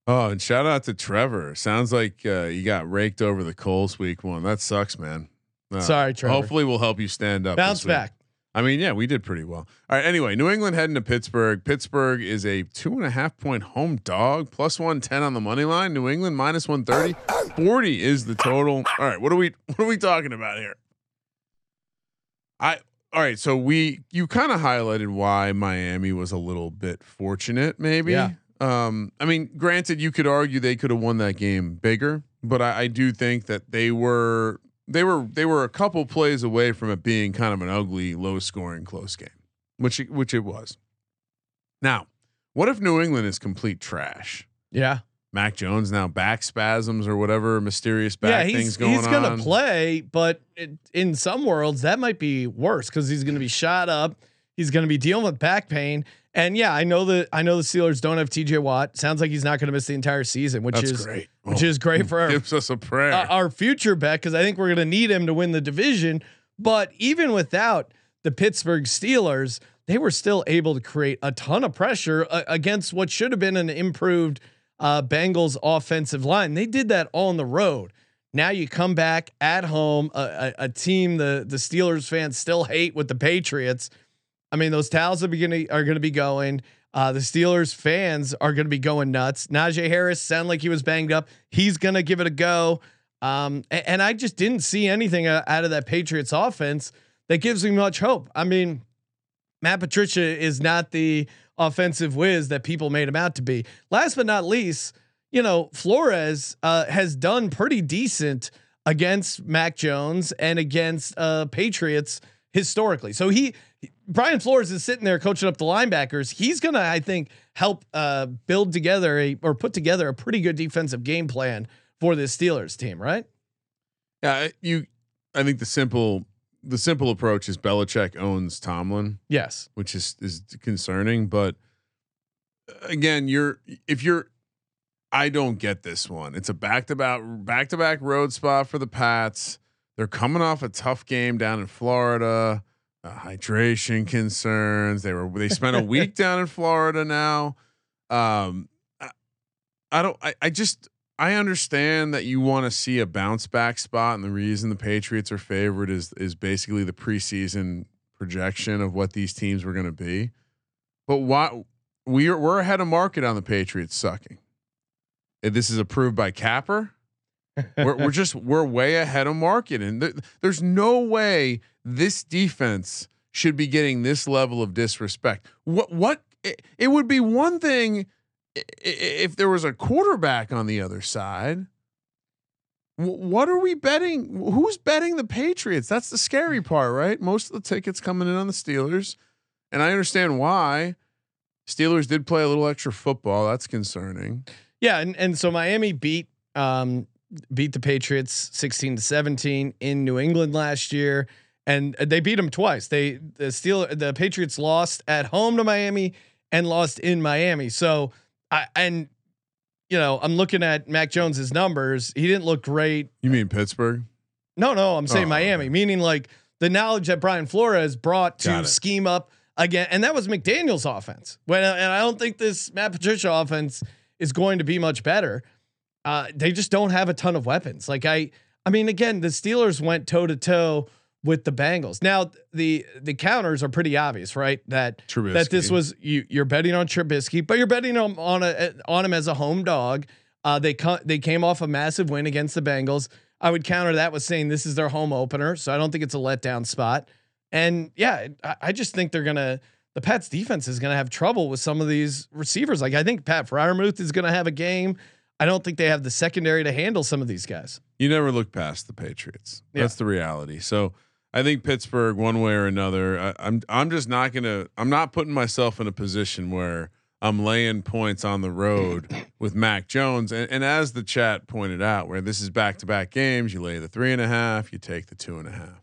oh, and shout out to Trevor. Sounds like uh, you got raked over the coals week one. That sucks, man. Uh, Sorry, Trevor. Hopefully, we'll help you stand up. Bounce back. I mean, yeah, we did pretty well. All right. Anyway, New England heading to Pittsburgh. Pittsburgh is a two and a half point home dog, plus 110 on the money line. New England minus 130. 40 is the total. All right. What are we, what are we talking about here? I, all right. So we, you kind of highlighted why Miami was a little bit fortunate, maybe. Yeah. Um, I mean, granted, you could argue they could have won that game bigger, but I, I do think that they were they were they were a couple plays away from it being kind of an ugly, low scoring, close game, which it- which it was. Now, what if New England is complete trash? Yeah. Mac Jones now back spasms or whatever mysterious yeah. back He's, things going on. he's on. to play, but it, in some worlds, that might be worse because he's going to be shot up. He's going to be dealing with back pain. And yeah, I know that I know the Steelers don't have TJ Watt. Sounds like he's not going to miss the entire season, which That's is great. which Oh, is great for our *laughs* gives us a prayer. uh, our future bet because I think we're going to need him to win the division. But even without the Pittsburgh Steelers, they were still able to create a ton of pressure uh, against what should have been an improved uh, Bengals offensive line. They did that on the road. Now you come back at home, a, a, a team the the Steelers fans still hate with the Patriots. I mean, those towels are beginning are going to be going. Uh, the Steelers fans are going to be going nuts. Najee Harris sounded like he was banged up. He's going to give it a go. Um, a- and, I just didn't see anything uh, out of that Patriots offense that gives me much hope. I mean, Matt Patricia is not the offensive whiz that people made him out to be. Last but not least, you know, Flores uh, has done pretty decent against Mac Jones and against uh, Patriots historically. So he, Brian Flores is sitting there coaching up the linebackers. He's gonna, I think, help uh, build together a or put together a pretty good defensive game plan for this Steelers team, right? yeah, you. I think the simple the simple approach is Belichick owns Tomlin. Yes. which is is concerning. But uh, again, you're if you're, I don't get this one. It's a back to back back to back road spot for the Pats. They're coming off a tough game down in Florida. Uh, hydration concerns. They were they spent a *laughs* week down in Florida now. Um, I, I don't. I, I just I understand that you want to see a bounce back spot, and the reason the Patriots are favored is is basically the preseason projection of what these teams were going to be. But why we're we're ahead of market on the Patriots sucking. And This is approved by Capper. we're, we're *laughs* just we're way ahead of market, and th- there's no way this defense should be getting this level of disrespect. What what it, it would be one thing if there was a quarterback on the other side. What are we betting? Who's betting the Patriots? That's the scary part, right? Most of the tickets coming in on the Steelers, and I understand why. Steelers did play a little extra football. That's concerning. Yeah, and, and so Miami beat um beat the Patriots 16 to 17 in New England last year and they beat them twice. They the Steel the Patriots lost at home to Miami and lost in Miami. So I and you know, I'm looking at Mac Jones's numbers. He didn't look great. You mean Pittsburgh? No, no, I'm saying Oh, Miami, meaning like the knowledge that Brian Flores brought to scheme up again, and that was McDaniel's offense. When and I don't think this Matt Patricia offense is going to be much better. Uh, they just don't have a ton of weapons. Like I, I mean, again, the Steelers went toe to toe with the Bengals. Now the the counters are pretty obvious, right? That that this was you you're betting on Trubisky, but you're betting on on a on him as a home dog. Uh, they co- they came off a massive win against the Bengals. I would counter that with saying this is their home opener, so I don't think it's a letdown spot. And yeah, I, I just think they're gonna the Pats defense is gonna have trouble with some of these receivers. Like I think Pat Freiermuth is gonna have a game. I don't think they have the secondary to handle some of these guys. You never look past the Patriots. Yeah. That's the reality. So I think Pittsburgh, one way or another, I, I'm I'm just not gonna. I'm not putting myself in a position where I'm laying points on the road with Mac Jones. And, and as the chat pointed out, where this is back to back games, you lay the three and a half, you take the two and a half.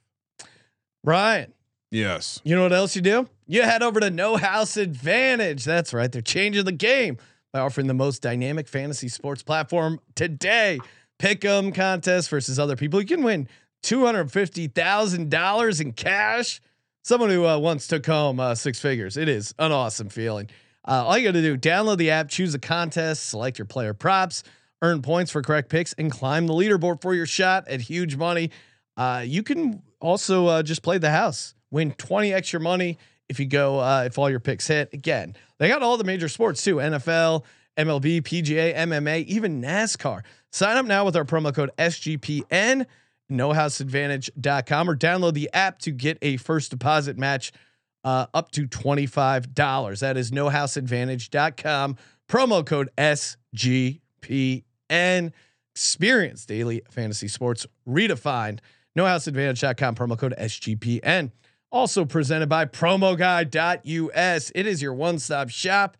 Ryan, Yes. You know what else you do? You head over to No House Advantage. That's right. They're changing the game by offering the most dynamic fantasy sports platform today. Pick 'em contest versus other people. You can win $250,000 in cash. Someone who uh, once took home uh, six figures. It is an awesome feeling. Uh, all you got to do, download the app, choose a contest, select your player props, earn points for correct picks, and climb the leaderboard for your shot at huge money. Uh, you can also uh, just play the house, win 20 extra money if you go, uh, if all your picks hit. Again, they got all the major sports too NFL, MLB, PGA, MMA, even NASCAR. Sign up now with our promo code SGPN, nohouseadvantage.com, or download the app to get a first deposit match uh, up to $25. That is nohouseadvantage.com, promo code SGPN. Experience daily fantasy sports redefined. NoHouseAdvantage.com, promo code SGPN. Also presented by PromoGuy.us. It is your one stop shop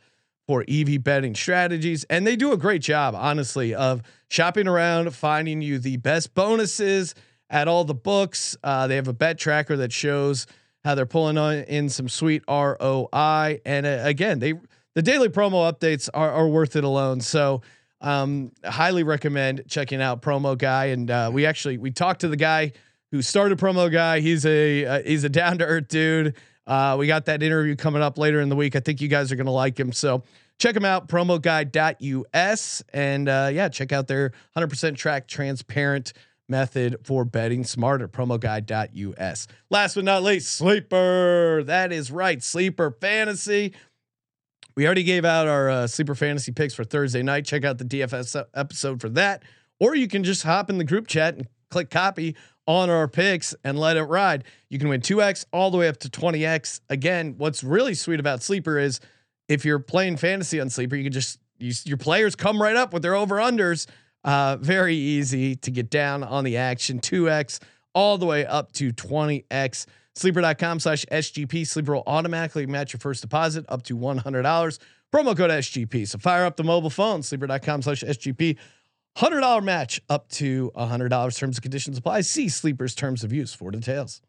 for EV betting strategies. And they do a great job, honestly, of shopping around, finding you the best bonuses at all the books. Uh, they have a bet tracker that shows how they're pulling in some sweet ROI. And uh, again, they the daily promo updates are, are worth it alone. So um, highly recommend checking out Promo Guy. And uh, we actually we talked to the guy who started Promo Guy. He's a uh, he's a down to earth dude. Uh, we got that interview coming up later in the week. I think you guys are gonna like him. So check him out, promoguy.us. And uh, yeah, check out their 100% track transparent method for betting smarter, promoguy.us. Last but not least, Sleeper. That is right, Sleeper Fantasy. We already gave out our uh, Sleeper Fantasy picks for Thursday night. Check out the DFS episode for that. Or you can just hop in the group chat and click copy on our picks and let it ride. You can win 2x all the way up to 20x. Again, what's really sweet about Sleeper is if you're playing fantasy on Sleeper, you can just you, your players come right up with their over unders. Uh, very easy to get down on the action. 2x all the way up to 20x. Sleeper.com slash SGP. Sleeper will automatically match your first deposit up to $100. Promo code SGP. So fire up the mobile phone. Sleeper.com slash SGP. $100 match up to $100. Terms and conditions apply. See Sleeper's terms of use for details.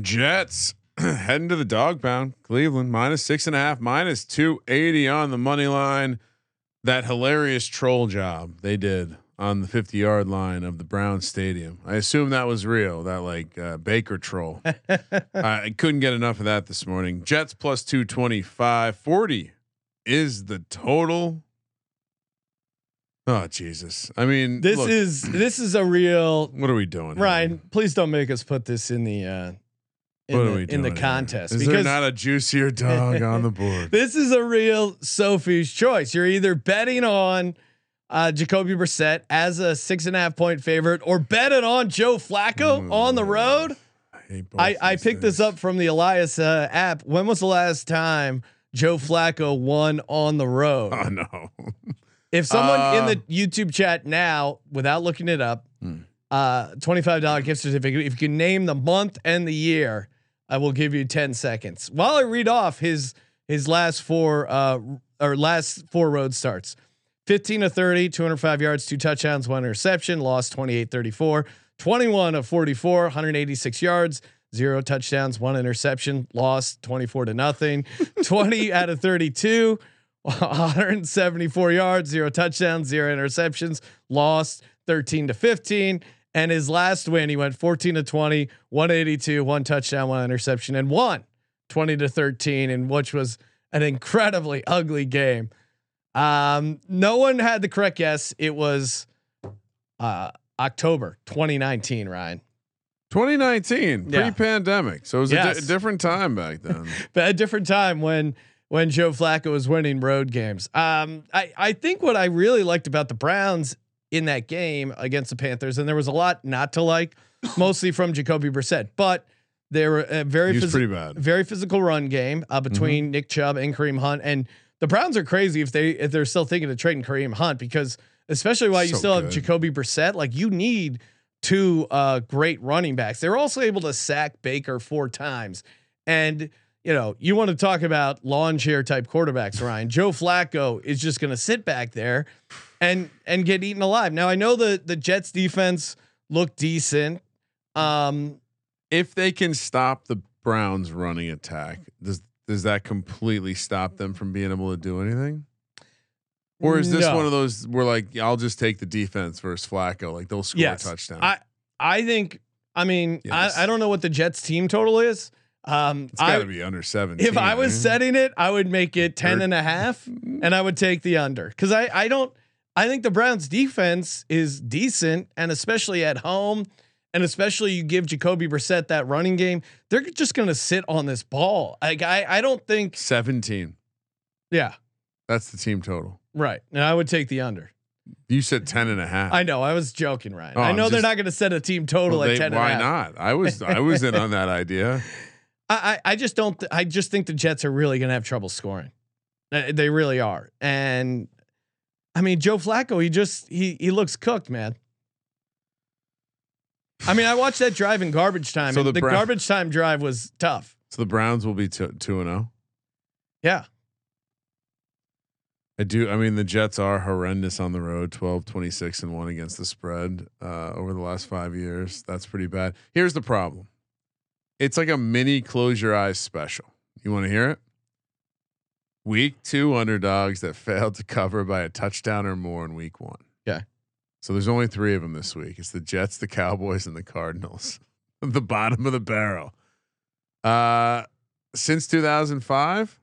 Jets *clears throat* heading to the dog pound. Cleveland minus six and a half, minus 280 on the money line. That hilarious troll job they did on the 50 yard line of the Brown Stadium. I assume that was real, that like uh, Baker troll. *laughs* I couldn't get enough of that this morning. Jets plus 225, 40 is the total. Oh, Jesus. I mean, This look, is this is a real *clears throat* what are we doing? here? Ryan. Please don't make us put this in the uh, in, What the, are we in the doing here? contest Is there not a juicier *laughs* dog on the board? This is a real Sophie's choice. You're either betting on uh, Jacoby Brissett as a six and a half point favorite, or betting on Joe Flacco on the road. hate both I, I these picked this up from the Elias uh, app. When was the last time Joe Flacco won on the road? Oh no. *laughs* If someone in the YouTube chat now, without looking it up, Hmm. uh, twenty-five dollar gift certificate. If you can name the month and the year, I will give you ten seconds. While I read off his his last four uh, or last four road starts: fifteen to 30, 205 yards, two touchdowns, one interception, lost 28-34, 21 of 44, 186 yards. Zero touchdowns, one interception, lost 24 to nothing. 20 *laughs* out of 32, 174 yards, zero touchdowns, zero interceptions, lost 13 to 15. And his last win, he went 14 to 20, 182, one touchdown, one interception, and won 20 to 13, and which was an incredibly ugly game. Um, no one had the correct guess. It was uh, October 2019, Ryan. 2019, Yeah. pre-pandemic, so it was a, di- different time back then. But *laughs* a different time when when Joe Flacco was winning road games. Um, I I think what I really liked about the Browns in that game against the Panthers, and there was a lot not to like, *coughs* mostly from Jacoby Brissett, but they were a very phys- pretty bad. very physical run game uh, between Nick Chubb and Kareem Hunt. And the Browns are crazy if they if they're still thinking of trading Kareem Hunt because especially while you So still have. Jacoby Brissett, like you need two uh, great running backs. They were also able to sack Baker four times, and you know you want to talk about lawn chair type quarterbacks, Ryan. Joe Flacco is just going to sit back there and and get eaten alive. Now I know the the Jets defense looked decent. Um, if they can stop the Browns running attack, does does that completely stop them from being able to do anything? Or is this No. one of those where like I'll just take the defense versus Flacco, like they'll score Yes. a touchdown? I I think I mean Yes. I, I don't know what the Jets team total is. Um it's got to be under seventeen. if I was setting it, I would make it 10 and a half and I would take the under cuz I I don't I think the Browns defense is decent and especially at home and especially you give Jacoby Brissett that running game, they're just going to sit on this ball. Like I I don't think seventeen, yeah, that's the team total. right. And I would take the under. You said 10 and a half. I know, I was joking, Ryan. Oh, I know they're not going to set a team total Well, at they- 10 and a why not? I was I was in on that idea. *laughs* I, I just don't. Th- I just think the Jets are really going to have trouble scoring. Uh, They really are. And I mean, Joe Flacco, he just he he looks cooked, man. I mean, I watched that drive in garbage time. So the the Brown- garbage time drive was tough. So the Browns will be two two and zero. Yeah. I do. I mean, the Jets are horrendous on the road 12, 26, and 1 against the spread uh, over the last five years. That's pretty bad. Here's the problem it's like a mini close your eyes special. You want to hear it? Week two underdogs that *laughs* failed to cover by a touchdown or more in week one. Yeah. So there's only three of them this week. It's the Jets, the Cowboys, and the Cardinals. *laughs* the bottom of the barrel. Uh, since 2005,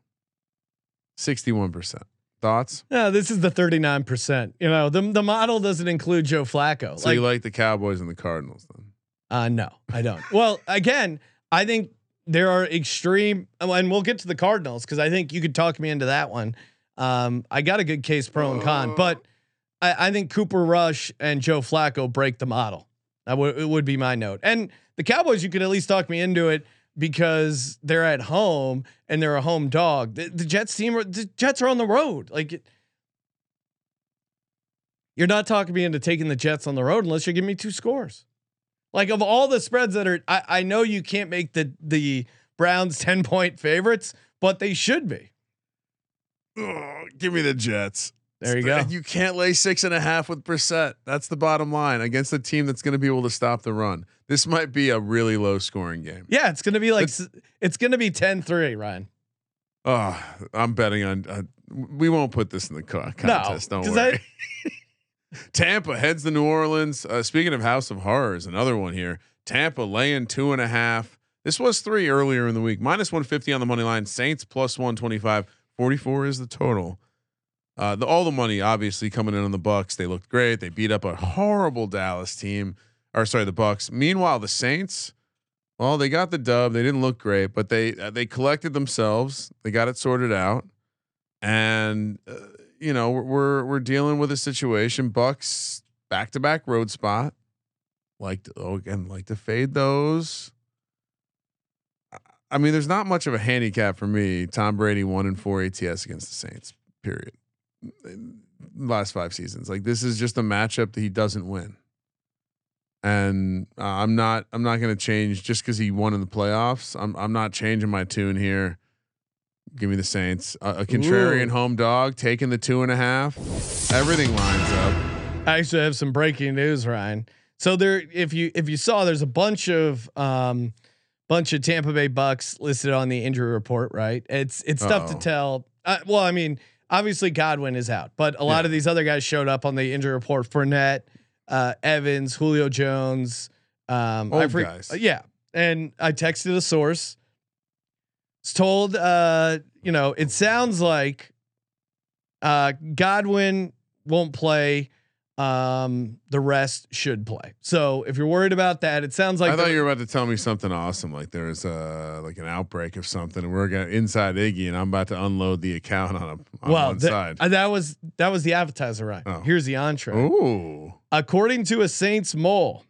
61%. Thoughts? Yeah, this is the 39%. You know, the the model doesn't include Joe Flacco. So you like the Cowboys and the Cardinals then? Uh, no, I don't. well, again, I think there are extreme, and we'll get to the Cardinals because I think you could talk me into that one. Um, I got a good case pro and con, but I, I think Cooper Rush and Joe Flacco break the model. That would it would be my note. And the Cowboys, you could at least talk me into it because they're at home and they're a home dog. The, the Jets team, are, the Jets are on the road. Like you're not talking me into taking the Jets on the road unless you give me two scores. Like of all the spreads that are, I, I know you can't make the the Browns *laughs* ten point favorites, but they should be. Oh, give me the Jets. There you go. You can't lay six and a half with Brissett. That's the bottom line against a team that's going to be able to stop the run. This might be a really low scoring game. Yeah, it's gonna be like s- it's gonna be 10-3, Ryan. Oh, I'm betting on. Uh, we won't put this in the co- contest. don't 'cause worry. *laughs* Tampa heads to New Orleans. Uh, speaking of House of Horrors, another one here. Tampa laying two and a half. This was three earlier in the week. Minus 150 on the money line. Saints plus 125. 44 is the total. Uh, the, all the money obviously coming in on the Bucks. They looked great. They beat up a horrible Dallas team. Or sorry, the Bucks. Meanwhile, the Saints. Well, they got the dub. They didn't look great, but they uh, they collected themselves. They got it sorted out, and uh, you know we're, we're dealing with a situation. Bucks back to back road spot. Like to, oh again, like to fade those. I- I mean, there's not much of a handicap for me. Tom Brady one and four ATS against the Saints. Period. Last five seasons, like this is just a matchup that he doesn't win and uh, I'm not I'm not going to change just because he won in the playoffs. I'm I'm not changing my tune here. Give me the Saints, a, a contrarian Ooh. home dog taking the two and a half. Everything lines up. I actually have some breaking news, Ryan. So there, if you if you saw, there's a bunch of um, bunch of Tampa Bay Bucks listed on the injury report. Right? It's it's tough to Uh-oh. tell. Uh, well, I mean, obviously Godwin is out, but a lot Yeah. of these other guys showed up on the injury report. Fournette, uh, Evans, Julio Jones. Um, I Old fre- guys. uh, yeah, and I texted a source. It's told, uh, you know, it sounds like Uh, Godwin won't play. Um, the rest should play. So if you're worried about that, it sounds like I thought you were about to tell me something awesome, like there is was uh like an outbreak of something, and we're going inside Iggy, and I'm about to unload the account on, a, on well, one th- side. uh, that was that was the appetizer, right? Oh. Here's the entree. Ooh, According to a Saints mole,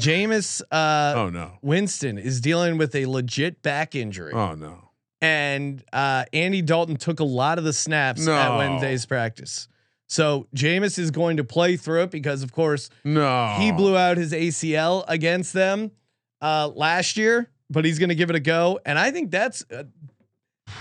Jameis uh, oh no, Winston is dealing with a legit back injury, oh no, and uh, Andy Dalton took a lot of the snaps at No. Wednesday's practice. So Jameis is going to play through it because, of course, no. he blew out his ACL against them uh, last year, but he's going to give it a go. And I think that's uh,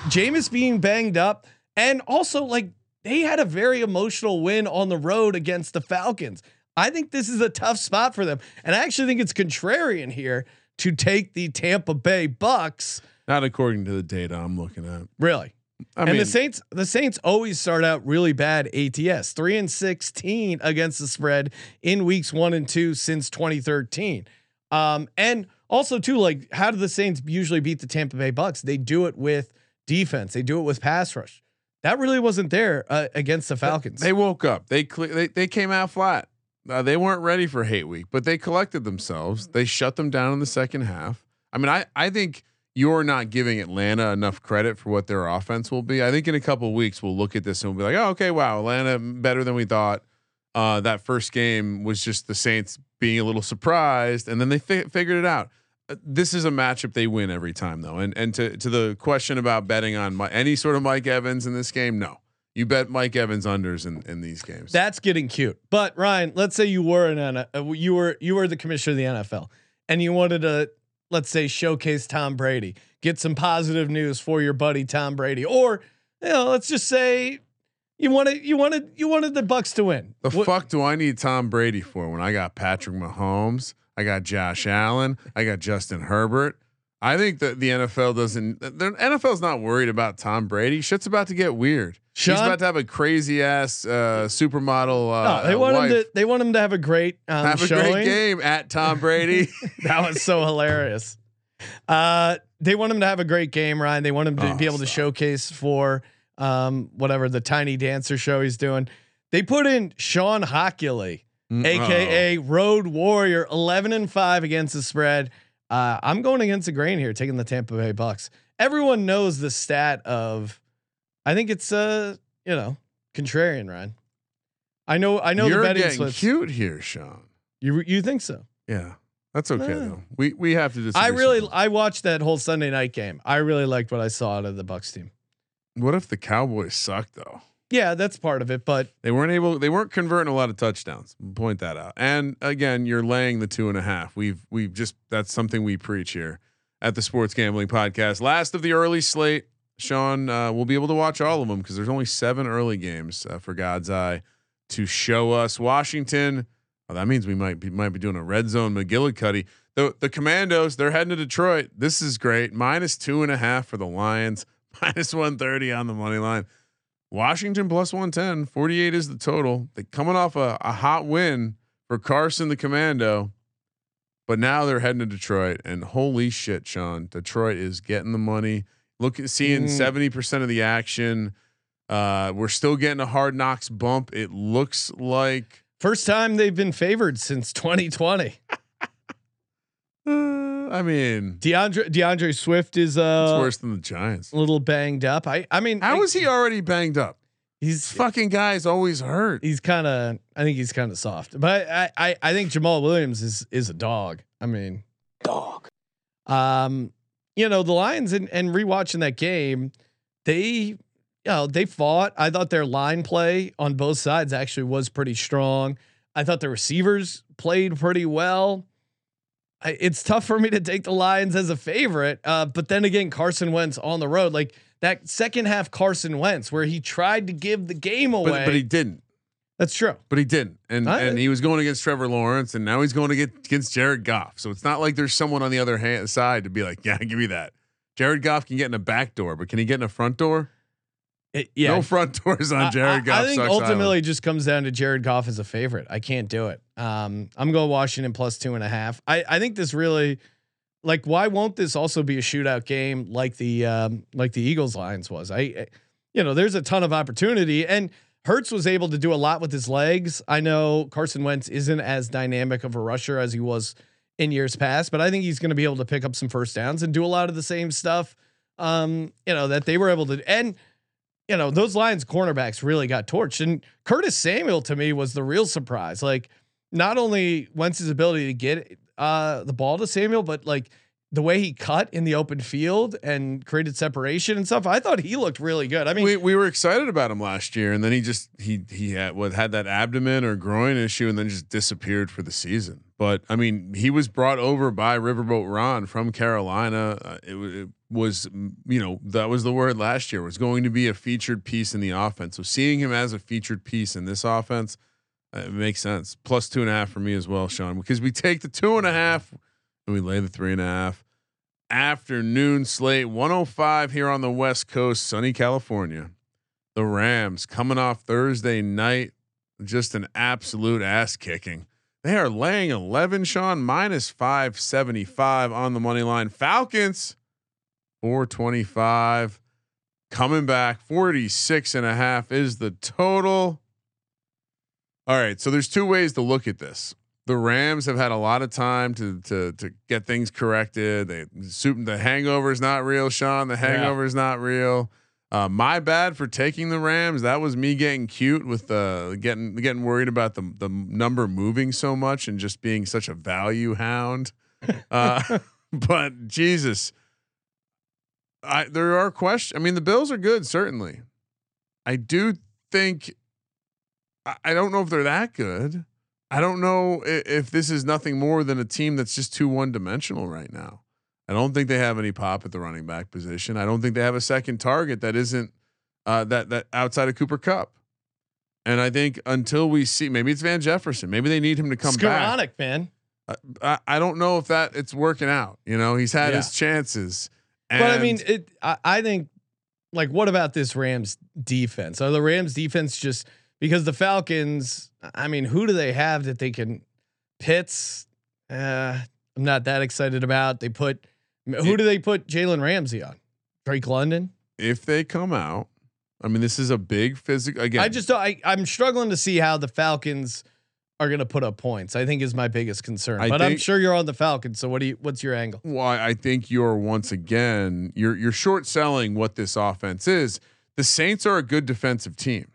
Jameis being banged up, and also like they had a very emotional win on the road against the Falcons. I think this is a tough spot for them, and I actually think it's contrarian here to take the Tampa Bay Bucks. Not according to the data I'm looking at. Really, I and mean, the Saints, the Saints always start out really bad ATS, three and sixteen against the spread in weeks one and two since 2013. Um, and also too, like how do the Saints usually beat the Tampa Bay Bucks? They do it with defense. They do it with pass rush. That really wasn't there uh, against the Falcons. they woke up. They cle they they came out flat. Uh, they weren't ready for hate week, but they collected themselves. They shut them down in the second half. I mean, I I think you're not giving Atlanta enough credit for what their offense will be. I think in a couple weeks we'll look at this and we'll be like, oh, okay, wow, Atlanta better than we thought. Uh, that first game was just the Saints being a little surprised, and then they fi- figured it out. Uh, This is a matchup they win every time, though. And and to to the question about betting on my, any sort of Mike Evans in this game, no, you bet Mike Evans unders in in these games. That's getting cute. But Ryan, let's say you were an N- uh, you were you were the commissioner of the NFL and you wanted to let's say showcase Tom Brady, get some positive news for your buddy Tom Brady or you know, let's just say you wanted you wanted you wanted the Bucks to win. The What- fuck do I need Tom Brady for when I got Patrick Mahomes, I got Josh Allen, I got Justin Herbert. I think that the NFL doesn't. The NFL's not worried about Tom Brady. Shit's about to get weird. Sean- He's about to have a crazy ass uh, supermodel. Uh, No, they want wife. him to they want him to have a great um, have a showing. great game at Tom Brady. *laughs* that was so hilarious. Uh, they want him to have a great game, Ryan. They want him to Oh, be able to showcase for um, whatever the tiny dancer show he's doing. They put in Sean Hockley, Mm, aka Road Warrior, eleven and five against the spread. Uh, I'm going against the grain here, taking the Tampa Bay Bucks. Everyone knows the stat of, I think it's uh, you know, contrarian, Ryan. I know, I know You're the betting getting slips. cute here, Sean. You you think so? Yeah, that's okay Yeah. though. We we have to disagree. I really. I watched that whole Sunday night game. I really liked what I saw out of the Bucks team. What if the Cowboys suck though? Yeah, that's part of it, but They weren't able. They weren't converting a lot of touchdowns. Point that out. And again, you're laying the two and a half. We've we've just that's something we preach here at the Sports Gambling Podcast. Last of the early slate. Sean uh, will be able to watch all of them because there's only seven early games uh, for God's Eye to show us. Washington. Well, that means we might be might be doing a red zone McGillicuddy. The the Commandos they're heading to Detroit. This is great. Minus two and a half for the Lions. *laughs* Minus one thirty on the money line. Washington plus 110, 48 is the total. They coming off a, a hot win for Carson the Commando, but now they're heading to Detroit. And holy shit, Sean, Detroit is getting the money. Look at seeing Mm. 70% of the action. Uh, we're still getting a hard knocks bump. It looks like first time they've been favored since 2020. uh, I mean, DeAndre DeAndre Swift is uh it's worse than the Giants. a little banged up. I I mean, How I- is he already banged up? He's This fucking guy's always hurt. he's kind of I think he's kind of soft, but I, I I think Jamaal Williams is is a dog. I mean, Dog. um, you know the Lions and and rewatching that game, they you know they fought. I thought their line play on both sides actually was pretty strong. I thought the receivers played pretty well. I, it's tough for me to take the Lions as a favorite, uh, but then again, Carson Wentz on the road, like that second half Carson Wentz, where he tried to give the game away. But, but he didn't. That's true. But he didn't, and I- and he was going against Trevor Lawrence, and now he's going to get against Jared Goff. So it's not like there's someone on the other hand side to be like, yeah, *laughs* give me that. Jared Goff can get in a back door, but can he get in a front door? It- yeah, No front *laughs* doors on Jared I, Goff. I think ultimately island. it just comes down to Jared Goff as a favorite. I can't do it. Um, I'm going Washington plus two and a half. I, I think this really, like, why won't this also be a shootout game like the um, like the Eagles Lions was? I you know, there's a ton of opportunity. And Hurts was able to do a lot with his legs. I know Carson Wentz isn't as dynamic of a rusher as he was in years past, but I think he's going to be able to pick up some first downs and do a lot of the same stuff, um, you know, that they were able to. And, you know, those Lions cornerbacks really got torched. And Curtis Samuel to me was the real surprise. Like, not only Wentz's ability to get uh, the ball to Samuel, but like the way he cut in the open field and created separation and stuff. I thought he looked really good. I mean, we, we were excited about him last year, and then he just he he had what had that abdomen or groin issue, and then just disappeared for the season. But I mean, he was brought over by Riverboat Ron from Carolina. Uh, it, it was you know that was the word last year was going to be a featured piece in the offense. So seeing him as a featured piece in this offense. Uh, it makes sense. Plus two and a half for me as well, Sean, because we take the two and a half and we lay the three and a half. Afternoon slate 105 here on the West Coast, sunny California. The Rams coming off Thursday night, just an absolute ass kicking. They are laying 11, Sean, minus 575 on the money line. Falcons, 425. Coming back, 46 and a half is the total. All right, so there's two ways to look at this. The Rams have had a lot of time to to to get things corrected. They the hangover is not real, Sean. The hangover is not real. Uh, my bad for taking the Rams. That was me getting cute with the getting getting worried about the the number moving so much and just being such a value hound. *laughs* Uh, but Jesus, I there are questions. I mean, the Bills are good, certainly. I do think I, I don't know if they're that good. I don't know if, if this is nothing more than a team that's just too one dimensional right now. I don't think they have any pop at the running back position. I don't think they have a second target that isn't uh, that that outside of Cooper Kupp. And I think until we see, maybe it's Van Jefferson. Maybe they need him to come Skowronek, back. man. Uh, I, I don't know if that it's working out. You know, he's had Yeah. his chances. But I mean, it. I, I think, like, what about this Rams defense? Are the Rams defense just because the Falcons? I mean, who do they have that they can? Pitts. Uh, I'm not that excited about. They put who do they put Jalen Ramsey on? Drake London. if they come out, I mean, this is a big physical. Again, I just don't- I I'm struggling to see how the Falcons are going to put up points. I think is my biggest concern. I but I'm sure you're on the Falcons. So what do you? What's your angle? why I think you're once again you're you're short selling what this offense is. The Saints are a good defensive team.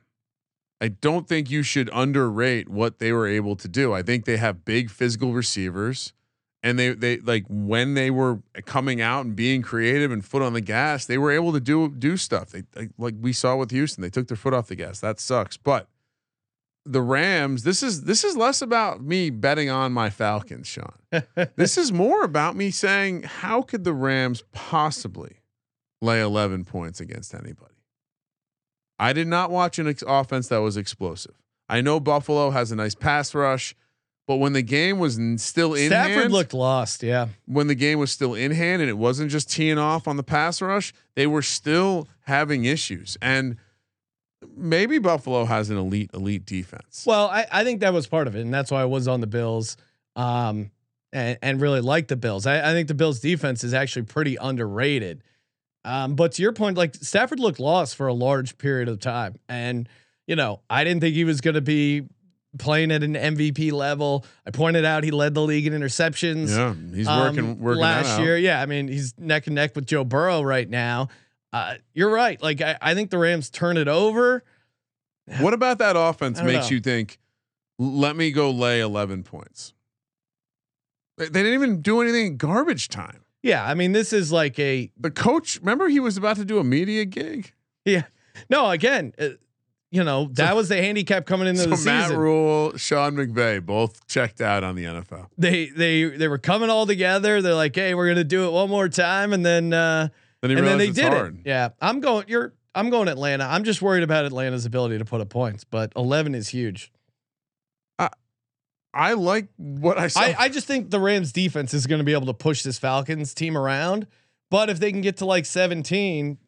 I don't think you should underrate what they were able to do. I think they have big physical receivers and they they like when they were coming out and being creative and foot on the gas, they were able to do do stuff. They, they like we saw with Houston, they took their foot off the gas. That sucks. But the Rams, this is this is less about me betting on my Falcons, Sean. *laughs* this is more about me saying, how could the Rams possibly lay 11 points against anybody? I did not watch an ex- offense that was explosive. I know Buffalo has a nice pass rush, but when the game was n- still in Stafford hand, looked lost. Yeah. when the game was still in hand and it wasn't just teeing off on the pass rush, they were still having issues. And maybe Buffalo has an elite, elite defense. Well, I, I think that was part of it, and that's why I was on the Bills, um, and, and really like the Bills. I, I think the Bills' defense is actually pretty underrated. Um, but to your point, like Stafford looked lost for a large period of time, and you know I didn't think he was going to be playing at an MVP level. I pointed out he led the league in interceptions. yeah, he's um, working, working last year. Yeah, I mean he's neck and neck with Joe Burrow right now. Uh, you're right. Like I, I think the Rams turn it over. *sighs* What about that offense makes know. you think, let me go lay 11 points? They, they didn't even do anything in garbage time. Yeah, I mean this is like a The coach, remember he was about to do a media gig? Yeah. No, again, uh, you know, that was the handicap coming into So the Matt season. Rule, Sean McVay, both checked out on the NFL. they they they were coming all together. They're like, "Hey, we're going to do it one more time." And then uh Then he and then they did hard. it. Yeah. I'm going you're I'm going Atlanta. I'm just worried about Atlanta's ability to put up points, but 11 is huge. I like what I saw. I I just think the Rams defense is going to be able to push this Falcons team around, but if they can get to like 17,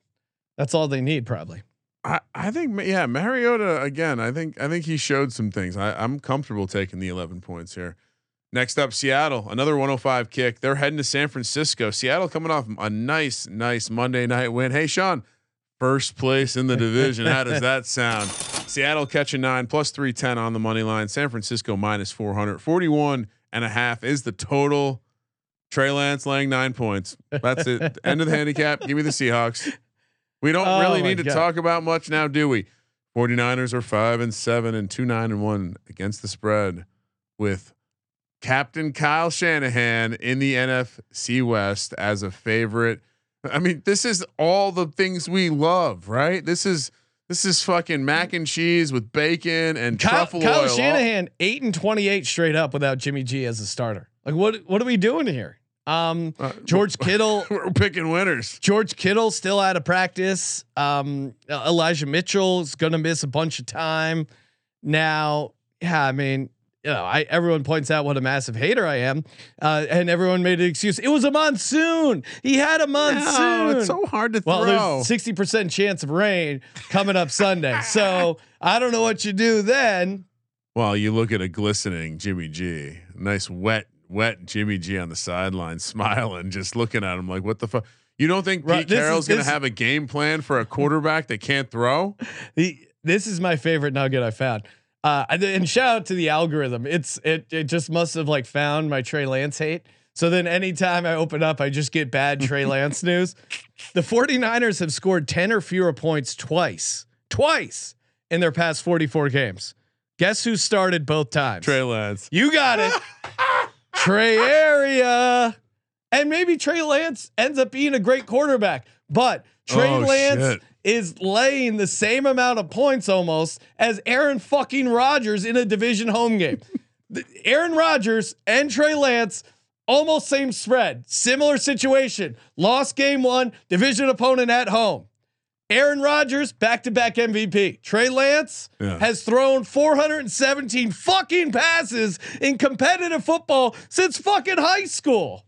that's all they need probably. I, I think yeah, Mariota again. I think I think he showed some things. I, I'm comfortable taking the 11 points here. Next up, Seattle, another 105 kick. They're heading to San Francisco. Seattle coming off a nice, nice Monday night win. Hey, Sean, first place in the division. How does that sound? Seattle catching nine plus 310 on the money line. San Francisco minus 400. 41 and a half is the total. Trey Lance laying nine points. That's it. *laughs* End of the handicap. Give me the Seahawks. We don't Oh really need to talk about much now, do we? 49ers are five and seven and two nine and one against the spread with Captain Kyle Shanahan in the NFC West as a favorite. I mean, this is all the things we love, right? This is this is fucking mac and cheese with bacon and Kyle, truffle Kyle oil. Shanahan eight and twenty eight straight up without Jimmy G as a starter. Like what what are we doing here? Um, Uh, George *laughs* Kittle. We're picking winners. George Kittle still out of practice. Um, Elijah Mitchell is going to miss a bunch of time. Now, yeah, I mean, you know, I everyone points out what a massive hater I am, uh, and everyone made an excuse. It was a monsoon. He had a monsoon. No, it's so hard to well, throw. Well, there's sixty percent chance of rain coming up Sunday. *laughs* So I don't know what you do then. Well, you look at a glistening Jimmy G, nice wet, wet Jimmy G on the sideline, *laughs* smiling, just looking at him like, "What the fuck?" You don't think Right, Pete Carroll's going to have a game plan for a quarterback that can't throw? *laughs* The, this is my favorite nugget I found. Uh, and, shout out to the algorithm. It's it it just must have like found my Trey Lance hate. So then anytime I open up, I just get bad Trey *laughs* Lance news. The 49ers have scored 10 or fewer points twice, twice in their past 44 games. Guess who started both times? Trey Lance. You got it. *laughs* Trey area. And maybe Trey Lance ends up being a great quarterback, but Trey Oh, Lance shit. Is laying the same amount of points almost as Aaron fucking Rodgers in a division home game. *laughs* Aaron Rodgers and Trey Lance almost same spread, similar situation. Lost game one, division opponent at home. Aaron Rodgers, back to back MVP. Trey Lance Yeah. has thrown 417 fucking passes in competitive football since fucking high school.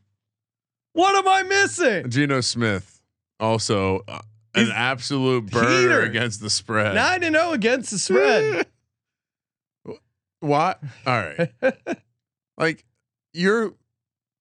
What am I missing? Geno Smith, also uh, an He's- absolute burner against the spread. 9 and 0 against the spread. *laughs* what? All right. *laughs* like you're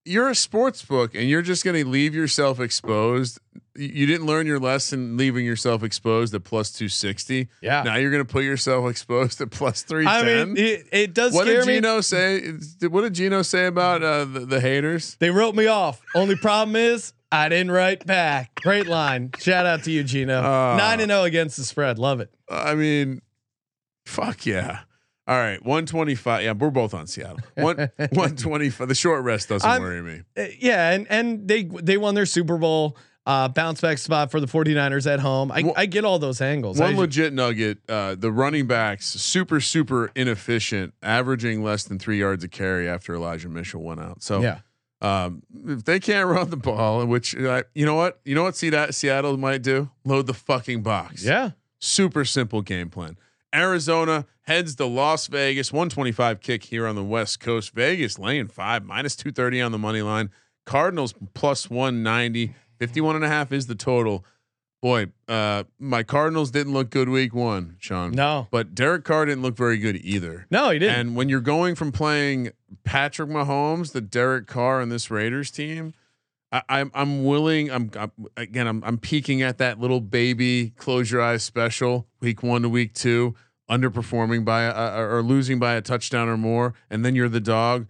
you're a sports book and you're just going to leave yourself exposed. You didn't learn your lesson leaving yourself exposed at plus 260. Yeah. Now you're going to put yourself exposed at plus I mean, it, it does what did me. Geno say? What did Geno say about uh, the, the haters? They wrote me off. Only problem is I didn't write back. Great line. Shout out to you, Geno. Uh, 9 and 0 against the spread. Love it. I mean, fuck yeah. All right, 125. Yeah, we're both on Seattle. One *laughs* 125. The short rest doesn't I'm- worry me. Uh, yeah, and and they they won their Super Bowl uh, bounce back spot for the 49ers at home. I, One- I get all those angles. One legit nugget: uh, the running backs super super inefficient, averaging less than three yards a carry after Elijah Mitchell went out. So yeah. Um, if they can't run the ball, which uh, you know what, you know what, see that Seattle might do: load the fucking box. Yeah. super simple game plan. Arizona heads to Las Vegas, 125 kick here on the West Coast. Vegas laying five, minus 230 on the money line. Cardinals plus 190, 51 and a half is the total. Boy, uh, my Cardinals didn't look good week one, Sean. No. But Derek Carr didn't look very good either. No, he didn't. And when you're going from playing Patrick Mahomes, the Derek Carr and this Raiders team, I, I'm I'm willing. I'm, I'm again. I'm I'm peeking at that little baby close your eyes special week one to week two, underperforming by a, or losing by a touchdown or more, and then you're the dog.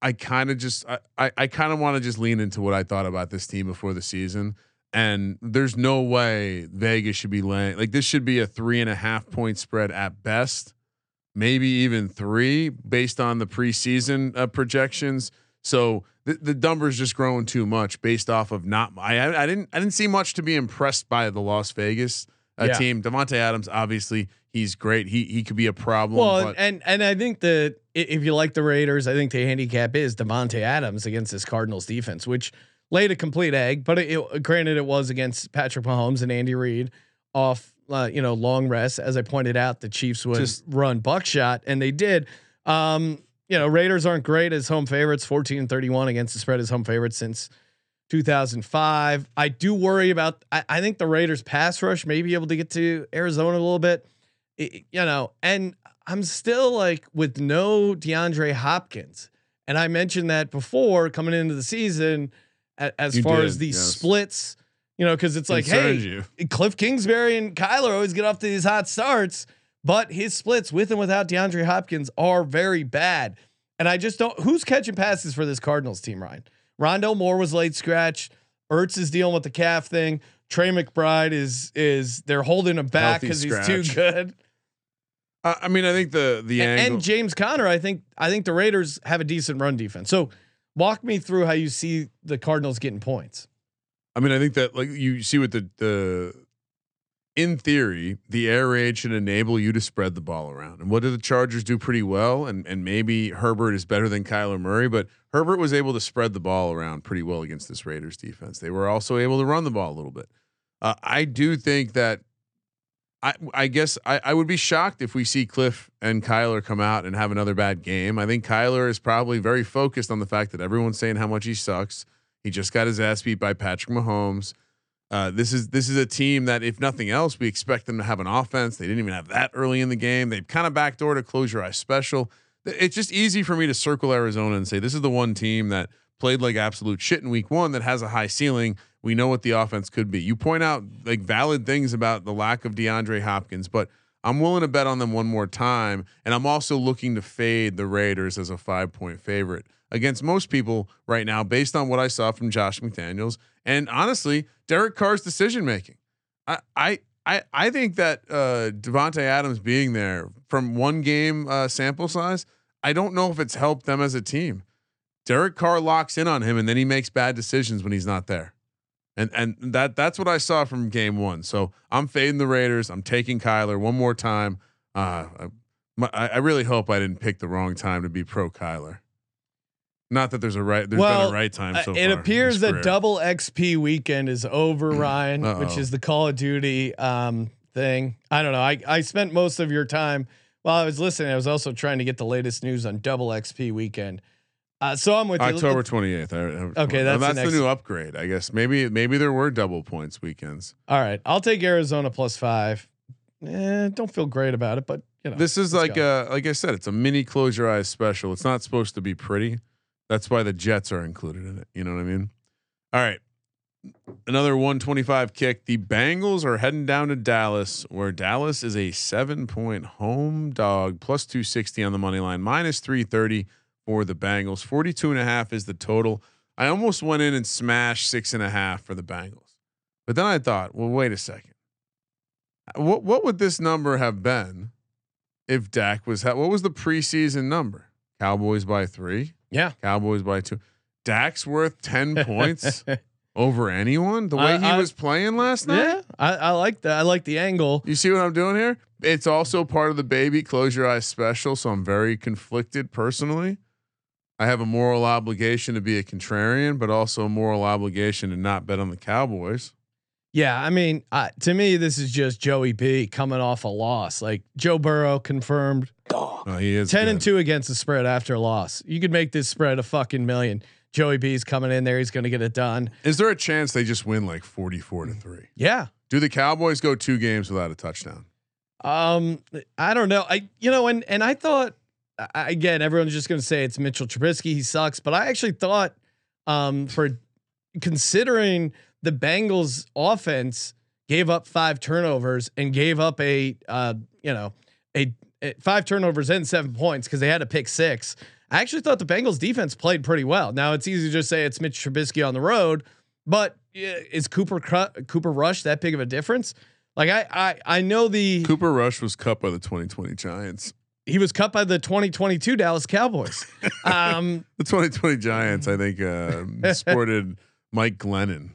I kind of just I I, I kind of want to just lean into what I thought about this team before the season. And there's no way Vegas should be laying like this should be a three and a half point spread at best maybe even three based on the preseason uh, projections. So the, the numbers just growing too much based off of not. I I didn't I didn't see much to be impressed by the Las Vegas uh, Yeah. team. Davante Adams obviously he's great. He he could be a problem. well, but and and I think that if you like the Raiders, I think the handicap is Davante Adams against this Cardinals defense, which laid a complete egg. But it, it- granted, it was against Patrick Mahomes and Andy Reid off, uh, you know, long rest. As I pointed out, the Chiefs would Just- run buckshot, and they did. Um, you know, Raiders aren't great as home favorites, 14 and 31 against the spread as home favorites since 2005. I do worry about, I, I think the Raiders pass rush may be able to get to Arizona a little bit, I- you know, and I'm still like with no DeAndre Hopkins. And I mentioned that before coming into the season as You far did, as the yes. splits. You know, because it's like, hey, you. Cliff Kingsbury and Kyler always get off to these hot starts, but his splits with and without DeAndre Hopkins are very bad. And I just don't. Who's catching passes for this Cardinals team, Ryan? Rondale Moore was late scratch. Ertz is dealing with the calf thing. Trey McBride is is they're holding him back because he's too good. I mean, I think the the And, angle. and James Conner, I think I think the Raiders have a decent run defense. So walk me through how you see the Cardinals getting points. I mean, I think that like you see with the the in theory, the air raid should enable you to spread the ball around. And what do the Chargers do pretty well? And and maybe Herbert is better than Kyler Murray, but Herbert was able to spread the ball around pretty well against this Raiders defense. They were also able to run the ball a little bit. Uh, I do think that. I, I guess I, I would be shocked if we see Cliff and Kyler come out and have another bad game. I think Kyler is probably very focused on the fact that everyone's saying how much he sucks. He just got his ass beat by Patrick Mahomes. Uh, this is this is a team that, if nothing else, we expect them to have an offense. They didn't even have that early in the game. They kind of backdoored a close your eyes special. It's just easy for me to circle Arizona and say this is the one team that played like absolute shit in week one that has a high ceiling. We know what the offense could be. You point out like valid things about the lack of DeAndre Hopkins, but I'm willing to bet on them one more time. And I'm also looking to fade the Raiders as a five point favorite against most people right now, based on what I saw from Josh McDaniels. And honestly, Derek Carr's decision making. I, I, I, I think that uh, Davante Adams being there from one game uh, sample size, I don't know if it's helped them as a team. Derek Carr locks in on him, and then he makes bad decisions when he's not there. And and that that's what I saw from game one. So I'm fading the Raiders. I'm taking Kyler one more time. Uh, I, I really hope I didn't pick the wrong time to be pro Kyler. Not that there's a right there's well, been a right time. So far it appears that double XP weekend is over, Ryan, which Uh-oh. is the Call of Duty um, thing. I don't know. I I spent most of your time while I was listening. I was also trying to get the latest news on double XP weekend. Uh, so I'm with you. October 28th. I- I- Okay, well, that's the that's the, new upgrade. I guess maybe maybe there were double points weekends. All right, I'll take Arizona plus five. Eh, don't feel great about it, but you know This is like go. uh like I said, it's a mini close your eyes special. It's not supposed to be pretty. That's why the Jets are included in it. You know what I mean? All right. Another 125 kick. The Bengals are heading down to Dallas, where Dallas is a seven point home dog, plus 260 on the money line, minus 330 for the Bengals. 42 and a half is the total. I almost went in and smashed six and a half for the Bengals. But then I thought, well, wait a second. What what would this number have been if Dak was ha- what was the preseason number? Cowboys by three. yeah. Cowboys by two. Dak's worth ten *laughs* points over anyone. The way I- he I- was playing last night. Yeah, I, I like that. I like the angle. You see what I'm doing here? It's also part of the baby close your eyes special. So I'm very conflicted personally. I have a moral obligation to be a contrarian, but also a moral obligation to not bet on the Cowboys. Yeah, I mean, uh, to me, this is just Joey B coming off a loss. Like Joe Burrow confirmed Oh, he is ten and two against the spread after a loss. You could make this spread a fucking million. Joey B's coming in there. He's going to get it done. Is there a chance they just win like 44 to three? Yeah. Do the Cowboys go two games without a touchdown? Um, I don't know. I you know, and and I thought I, again, everyone's just going to say it's Mitchell Trubisky. He sucks, but I actually thought, um, for considering the Bengals' offense gave up five turnovers and gave up a uh, you know, a, a five turnovers and seven points because they had to pick six. I actually thought the Bengals defense played pretty well. Now it's easy to just say it's Mitch Trubisky on the road, but is Cooper Cooper Rush that big of a difference? Like I I I know the Cooper Rush was cut by the 2020 Giants. He was cut by the 2022 Dallas Cowboys. *laughs* um, The 2020 Giants, I think, uh, *laughs* sported Mike Glennon.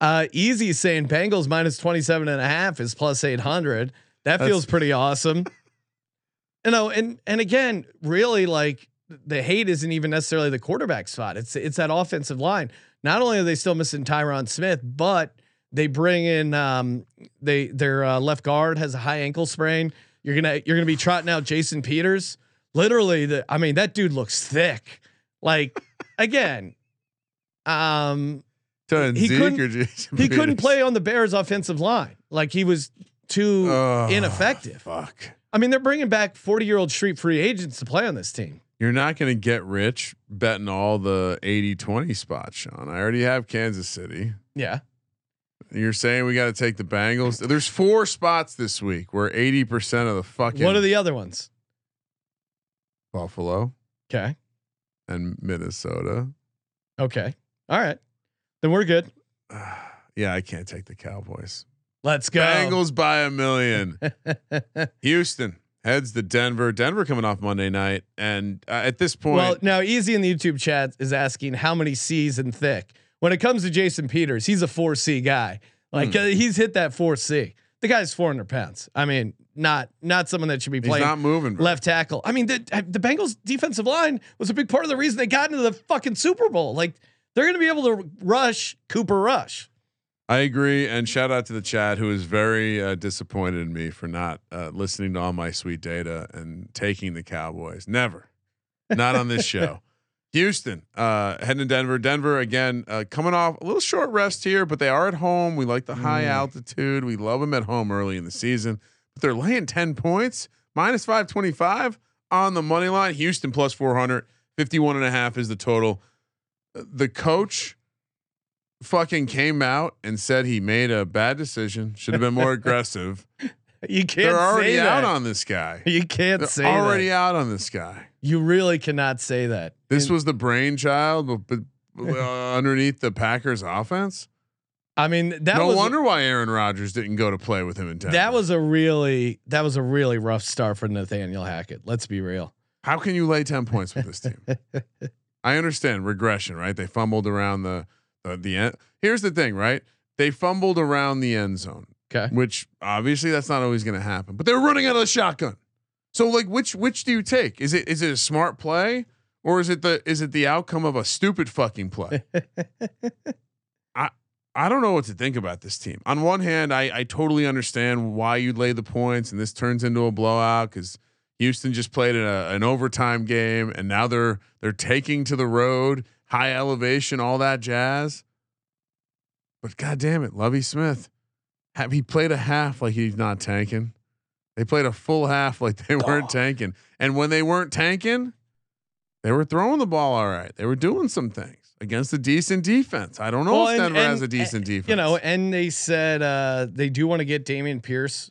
uh, easy saying Bengals minus 27 and a half is plus 800. That That's- feels pretty awesome. You know, and and again, really like the hate isn't even necessarily the quarterback spot. It's it's that offensive line. Not only are they still missing Tyron Smith, but they bring in um they their uh, left guard has a high ankle sprain. You're gonna you're gonna be trotting out Jason Peters. Literally, the I mean that dude looks thick. Like *laughs* again, um He Zeke couldn't- he couldn't play on the Bears offensive line. Like he was too Oh, ineffective. Fuck. I mean, they're bringing back 40 year old street free agents to play on this team. You're not going to get rich betting all the 80 20 spots, Sean. I already have Kansas City. Yeah. You're saying we got to take the Bengals. There's four spots this week where 80% of the fucking What are the other ones? Buffalo Okay. and Minnesota. Okay. All right. Then we're good. *sighs* yeah, I can't take the Cowboys. Let's go. Bengals by a million. *laughs* Houston heads to Denver. Denver coming off Monday night, and uh, at this point, Well, now Easy in the YouTube chat is asking how many C's and thick. When it comes to Jason Peters, he's a four C guy. Like Hmm. uh, he's hit that four C. The guy's four hundred pounds. I mean, not not someone that should be he's playing not moving. left tackle. I mean, the the Bengals defensive line was a big part of the reason they got into the fucking Super Bowl. Like they're going to be able to rush Cooper Rush. I agree, and shout out to the chat who is very uh, disappointed in me for not uh, listening to all my sweet data and taking the Cowboys. Never, not on this *laughs* show. Houston uh, heading to Denver. Denver again uh, coming off a little short rest here, but they are at home. We like the high altitude. We love them at home early in the season. But they're laying ten points, minus five twenty five on the money line. Houston plus 400, 51 and a half is the total. Uh, The coach fucking came out and said he made a bad decision. Should have been more *laughs* aggressive. You can't. They're already say out that. on this guy. You can't They're say already that. out on this guy. You really cannot say that. This was the brainchild, but uh, underneath the Packers offense. I mean, that no was wonder why Aaron Rodgers didn't go to play with him in Denver. that was a really that was a really rough start for Nathaniel Hackett. Let's be real. how can you lay ten points with this team? *laughs* I understand regression, right? They fumbled around the the, the end. Here's the thing, right? They fumbled around the end zone. Okay. which obviously that's not always going to happen. But they're running out of the shotgun. So like, which which do you take? Is it is it a smart play or is it the is it the outcome of a stupid fucking play? *laughs* I I don't know what to think about this team. On one hand, I I totally understand why you'd lay the points and this turns into a blowout because Houston just played a, an overtime game and now they're they're taking to the road, high elevation, all that jazz. But god damn it, Lovie Smith. Have he played a half like he's not tanking? They played a full half like they weren't tanking. And when they weren't tanking, they were throwing the ball all right. They were doing some things against a decent defense. I don't know Well, if and- Denver has a decent defense. You know, and they said uh, they do want to get Dameon Pierce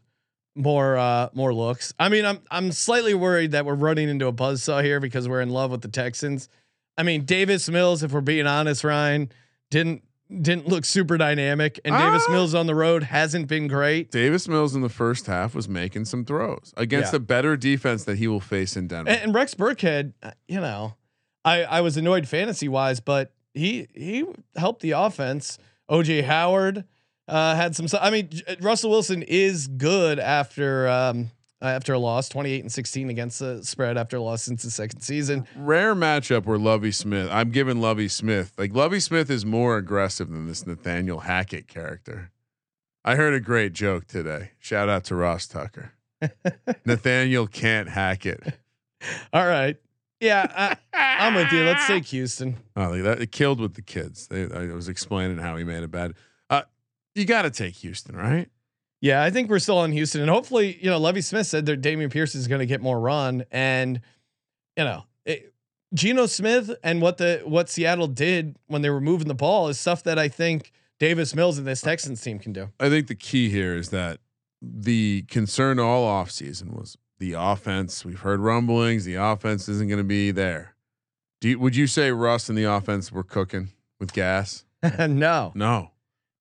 more uh, more looks. I mean, I'm I'm slightly worried that we're running into a buzzsaw here because we're in love with the Texans. I mean, Davis Mills, if we're being honest, Ryan didn't didn't look super dynamic, and Davis Ah. Mills on the road hasn't been great. Davis Mills in the first half was making some throws against Yeah. a better defense that he will face in Denver. And, and Rex Burkhead, uh, you know, I I was annoyed fantasy wise, but he he helped the offense. OJ Howard uh, had some. I mean, Russell Wilson is good after um, after a loss, twenty eight and sixteen against the spread after a loss since the second season. Rare matchup where Lovie Smith. I'm giving Lovie Smith. Like Lovie Smith is more aggressive than this Nathaniel Hackett character. I heard a great joke today. Shout out to Ross Tucker. *laughs* Nathaniel can't hack it. All right, yeah, I, I'm with you. Let's take Houston. Oh, that it killed with the kids. They, I was explaining how he made it bad. Uh, you got to take Houston, right? Yeah, I think we're still on Houston, and hopefully, you know, Lovie Smith said that Dameon Pierce is going to get more run, and you know, it, Geno Smith and what the what Seattle did when they were moving the ball is stuff that I think Davis Mills and this Texans team can do. I think the key here is that the concern all offseason was the offense. We've heard rumblings. The offense isn't going to be there. Do you, would you say Russ and the offense were cooking with gas? *laughs* no, No.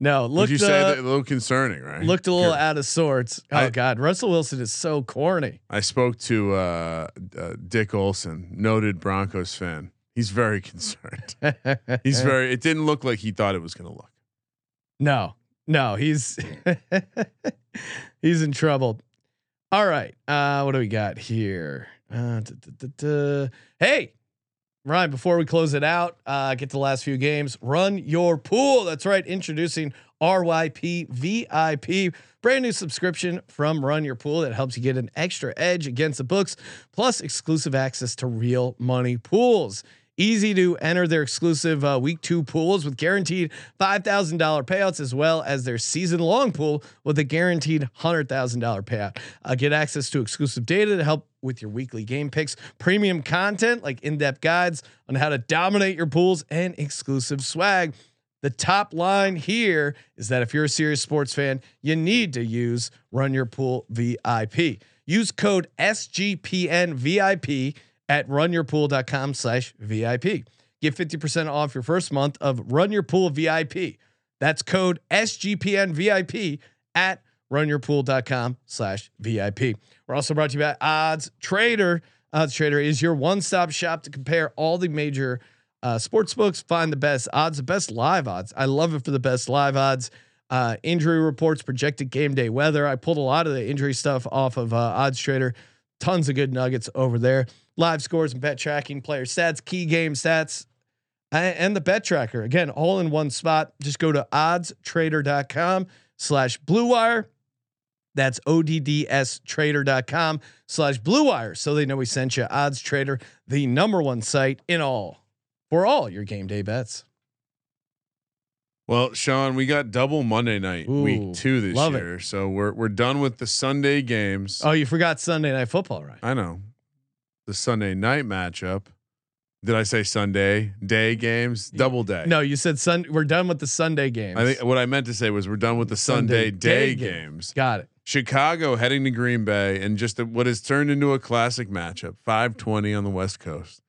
No, Would looked you say uh, that a little concerning, right? looked a little Care- out of sorts. Oh I- God, Russell Wilson is so corny. I spoke to uh, uh, Dick Olson, noted Broncos fan. He's very *laughs* concerned. He's *laughs* very. It didn't look like he thought it was going to look. No, no, he's *laughs* he's in trouble. All right, uh, what do we got here? Uh, duh, duh, duh, duh. Hey, Ryan, before we close it out, uh, get to the last few games. Run your pool. That's right. Introducing RYP VIP, brand new subscription from Run Your Pool that helps you get an extra edge against the books, plus exclusive access to real money pools. Easy to enter their exclusive uh, week two pools with guaranteed $5,000 payouts, as well as their season long pool with a guaranteed $100,000 payout. Uh, get access to exclusive data to help with your weekly game picks, premium content like in depth guides on how to dominate your pools, and exclusive swag. The top line here is that if you're a serious sports fan, you need to use Run Your Pool VIP. Use code SGPN VIP at runyourpool.com slash VIP. Get 50% off your first month of Run Your Pool VIP. That's code SGPN VIP at runyourpool.com slash VIP. We're also brought to you by Odds Trader. Odds Trader is your one-stop shop to compare all the major uh, sports books, find the best odds, the best live odds. I love it for the best live odds. Uh, injury reports, projected game day weather. I pulled a lot of the injury stuff off of uh, Odds Trader. Tons of good nuggets over there. Live scores and bet tracking, player stats, key game stats, and the bet tracker. Again, all in one spot. Just go to oddstrader.com slash blue wire. That's oddstrader.com slash blue wire. So they know we sent you odds trader, the number one site in all for all your game day bets. Well, Sean, we got double Monday night Ooh, week two this love it. year, so we're we're done with the Sunday games. Oh, you forgot Sunday night football, right? I know the Sunday night matchup. Did I say Sunday day games? Double day. No, you said Sun. We're done with the Sunday games. I think what I meant to say was we're done with the Sunday, Sunday day, day game. games. got it. Chicago heading to Green Bay and just a, what has turned into a classic matchup. 520 on the West Coast.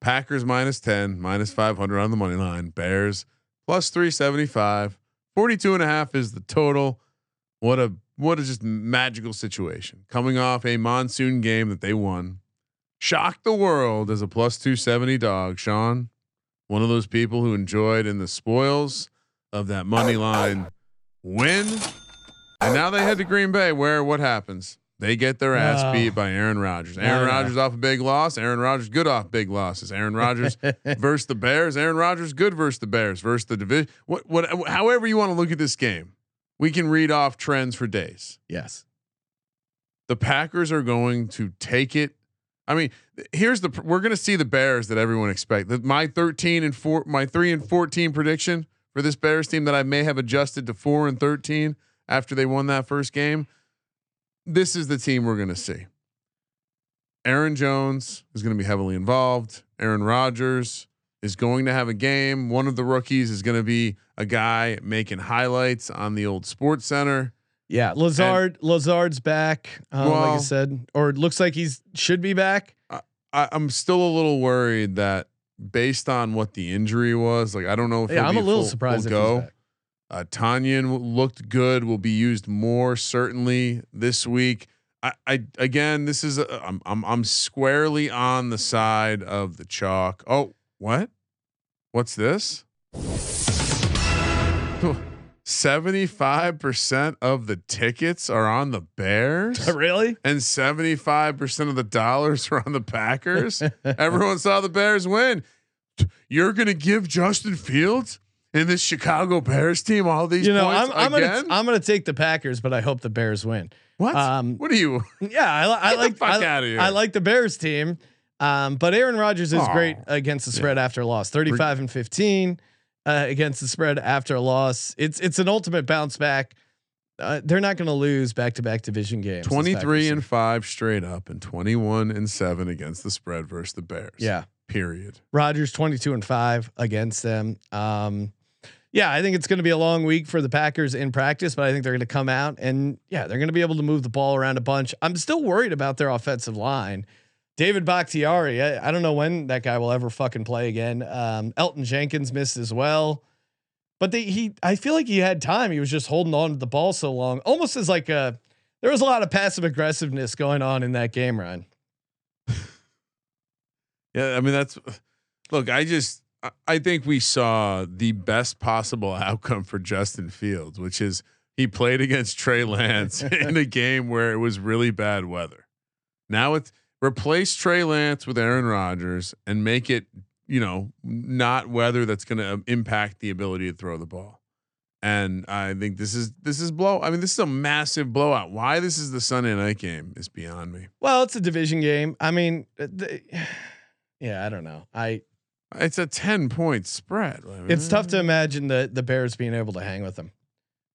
Packers minus 10, minus 500 on the money line. Bears plus 375. 42 and a half is the total. What a what a just magical situation. Coming off a monsoon game that they won. Shocked the world as a plus 270 dog, Sean. One of those people who enjoyed in the spoils of that money line win. And now they head to Green Bay, where what happens? They get their ass No. beat by Aaron Rodgers. Aaron No, no. Rodgers off a big loss. Aaron Rodgers good off big losses. Aaron Rodgers *laughs* versus the Bears. Aaron Rodgers good versus the Bears versus the division. What what however you want to look at this game, we can read off trends for days. Yes. The Packers are going to take it. I mean, here's the we're going to see the Bears that everyone expect. The- My 13 and 4 my 3 and 14 prediction for this Bears team that I may have adjusted to 4 and 13 after they won that first game. This is the team we're going to see. Aaron Jones is going to be heavily involved. Aaron Rodgers is going to have a game. One of the rookies is going to be a guy making highlights on the old Sports Center. Yeah. Lazard. Lazard's back. Um, like I said, or it looks like he's should be back. I, I'm still a little worried that based on what the injury was, like I don't know if Yeah, I'm a little full- surprised full go. Uh, Tanyan looked good. Will be used more certainly this week. I, I again, this is a, I'm I'm I'm squarely on the side of the chalk. Oh, what? What's this? *laughs* Seventy-five percent of the tickets are on the Bears *laughs* really? and 75% of the dollars are on the Packers. *laughs* Everyone saw the Bears win. You're going to give Justin Fields and this Chicago Bears team all these You know, points I'm, I'm again? gonna I'm gonna take the Packers, but I hope the Bears win. what? um, what are you? *laughs* Yeah, I, I like fuck I, outta here. I like the Bears team. Um, but Aaron Rodgers is Aw. great against the spread after loss. 35 and 15 uh, against the spread after a loss. It's it's an ultimate bounce back. Uh, they're not going to lose back to back division games. 23 and 5 straight up and 21 and 7 against the spread versus the Bears. yeah, Period. Rodgers 22 and 5 against them. Um, yeah, I think it's going to be a long week for the Packers in practice, but I think they're going to come out and yeah, they're going to be able to move the ball around a bunch. I'm still worried about their offensive line. David Bakhtiari, I, I don't know when that guy will ever fucking play again. Um, Elgton Jenkins missed as well, but they, he, I feel like he had time. He was just holding on to the ball so long, almost as like a. There was a lot of passive aggressiveness going on in that game, Ryan. *laughs* Yeah, I mean that's look, I just I- I think we saw the best possible *laughs* outcome for Justin Fields, which is he played against Trey Lance *laughs* in a game where it was really bad weather. Now it's replace Trey Lance with Aaron Rodgers and make it, you know, not weather that's going to impact the ability to throw the ball. And I think this is this is blow. I mean, this is a massive blowout. Why this is the Sunday night game is beyond me. Well, it's a division game. I mean, uh, the, *sighs* yeah, I don't know. I It's a ten point spread. It's tough to imagine the the Bears being able to hang with them,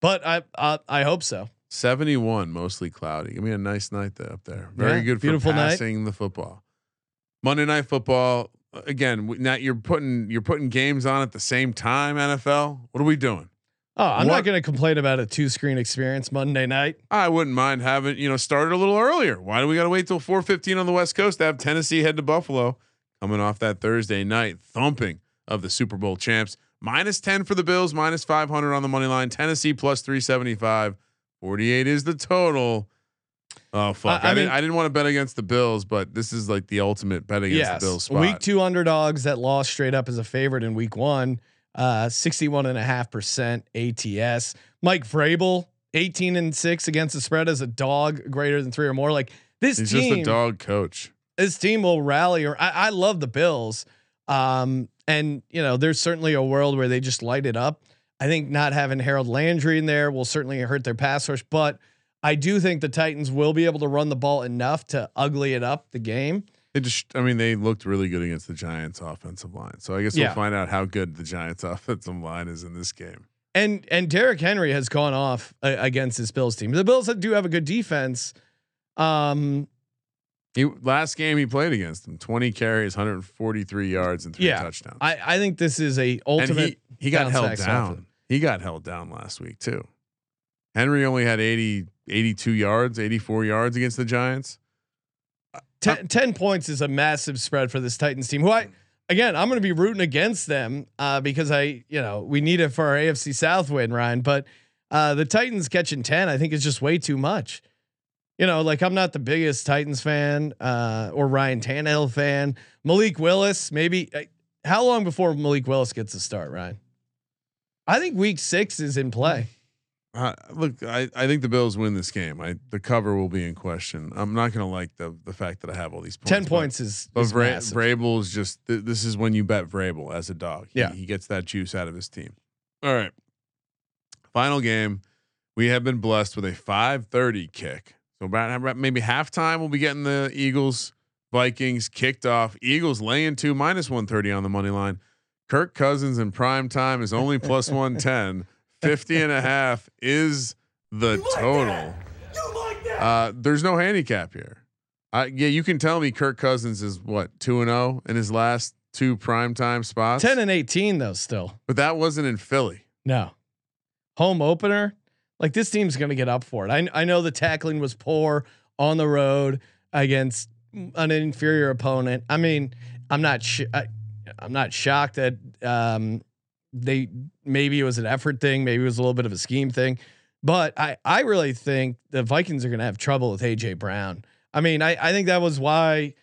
but I I, I hope so. 71, mostly cloudy. Give me a nice night there up there. Very Yeah, good for beautiful night. passing the football. Monday night football. Uh, again, we- now you're putting you're putting games on at the same time. NFL, what are we doing? Oh, I'm What- not going to complain about a two screen experience Monday night. I wouldn't mind having you know started a little earlier. Why do we got to wait till 4:15 on the West Coast to have Tennessee head to Buffalo, coming off that Thursday night thumping of the Super Bowl champs? Minus 10 for the Bills, minus 500 on the money line. Tennessee plus 375. 48 is the total. Oh fuck! I- I, I didn't. mean- I didn't want to bet against the Bills, but this is like the ultimate bet against Yes. the Bills spot. Week two underdogs that lost straight up as a favorite in week one. Uh, 61.5% ATS. Mike Vrabel, 18 and six against the spread as a dog greater than three or more. Like this He's team, just a dog coach. this team will rally. Or I, I love the Bills. Um, and you know, there's certainly a world where they just light it up. I think not having Harold Landry in there will certainly hurt their pass rush, but I do think the Titans will be able to run the ball enough to ugly it up the game. They just, I mean, they looked really good against the Giants' offensive line. So I guess Yeah. we'll find out how good the Giants' *laughs* offensive line is in this game. And and Derrick Henry has gone off uh, against this Bills team. The Bills do have a good defense. Um, He last game he played against them, 20 carries, 143 yards, and three Yeah. touchdowns. I I think this is a and ultimate. he, he got held down. He got held down last week too. Henry only had 80, 82 yards, 84 yards against the Giants. Ten, 10 points is a massive spread for this Titans team. Who I again, I'm going to be rooting against them uh, because I you know we need it for our AFC South win, Ryan. But uh, the Titans catching 10, I think is just way too much. You know, like I'm not the biggest Titans fan uh, or Ryan Tannehill fan. Malik Willis, maybe. uh, How long before Malik Willis gets a start, Ryan? I think week six is in play. Uh, look, I, I think the Bills win this game. I the cover will be in question. I'm not going to like the the fact that I have all these points. Ten but- points is, But is Vra- massive. Vrabel's just th- this is when you bet Vrabel as a dog. He- Yeah. he, gets that juice out of his team. All right, final game. We have been blessed with a 5:30 kick. So about about maybe halftime, we'll be getting the Eagles Vikings kicked off. Eagles laying two minus 130 on the money line. Kirk Cousins in prime time is only plus *laughs* 110. 50 and a half is the total. Uh, there's no handicap here. Uh, yeah, you can tell me Kirk Cousins is what two and zero in his last two primetime spots. Ten and eighteen though, still. but that wasn't in Philly. No. Home opener. Like this team's going to get up for it. I I know the tackling was poor on the road against an inferior opponent. I mean, I'm not sh- I, I'm not shocked that um, they maybe it was an effort thing, maybe it was a little bit of a scheme thing, but I I really think the Vikings are going to have trouble with AJ Brown. I mean, I I think that was why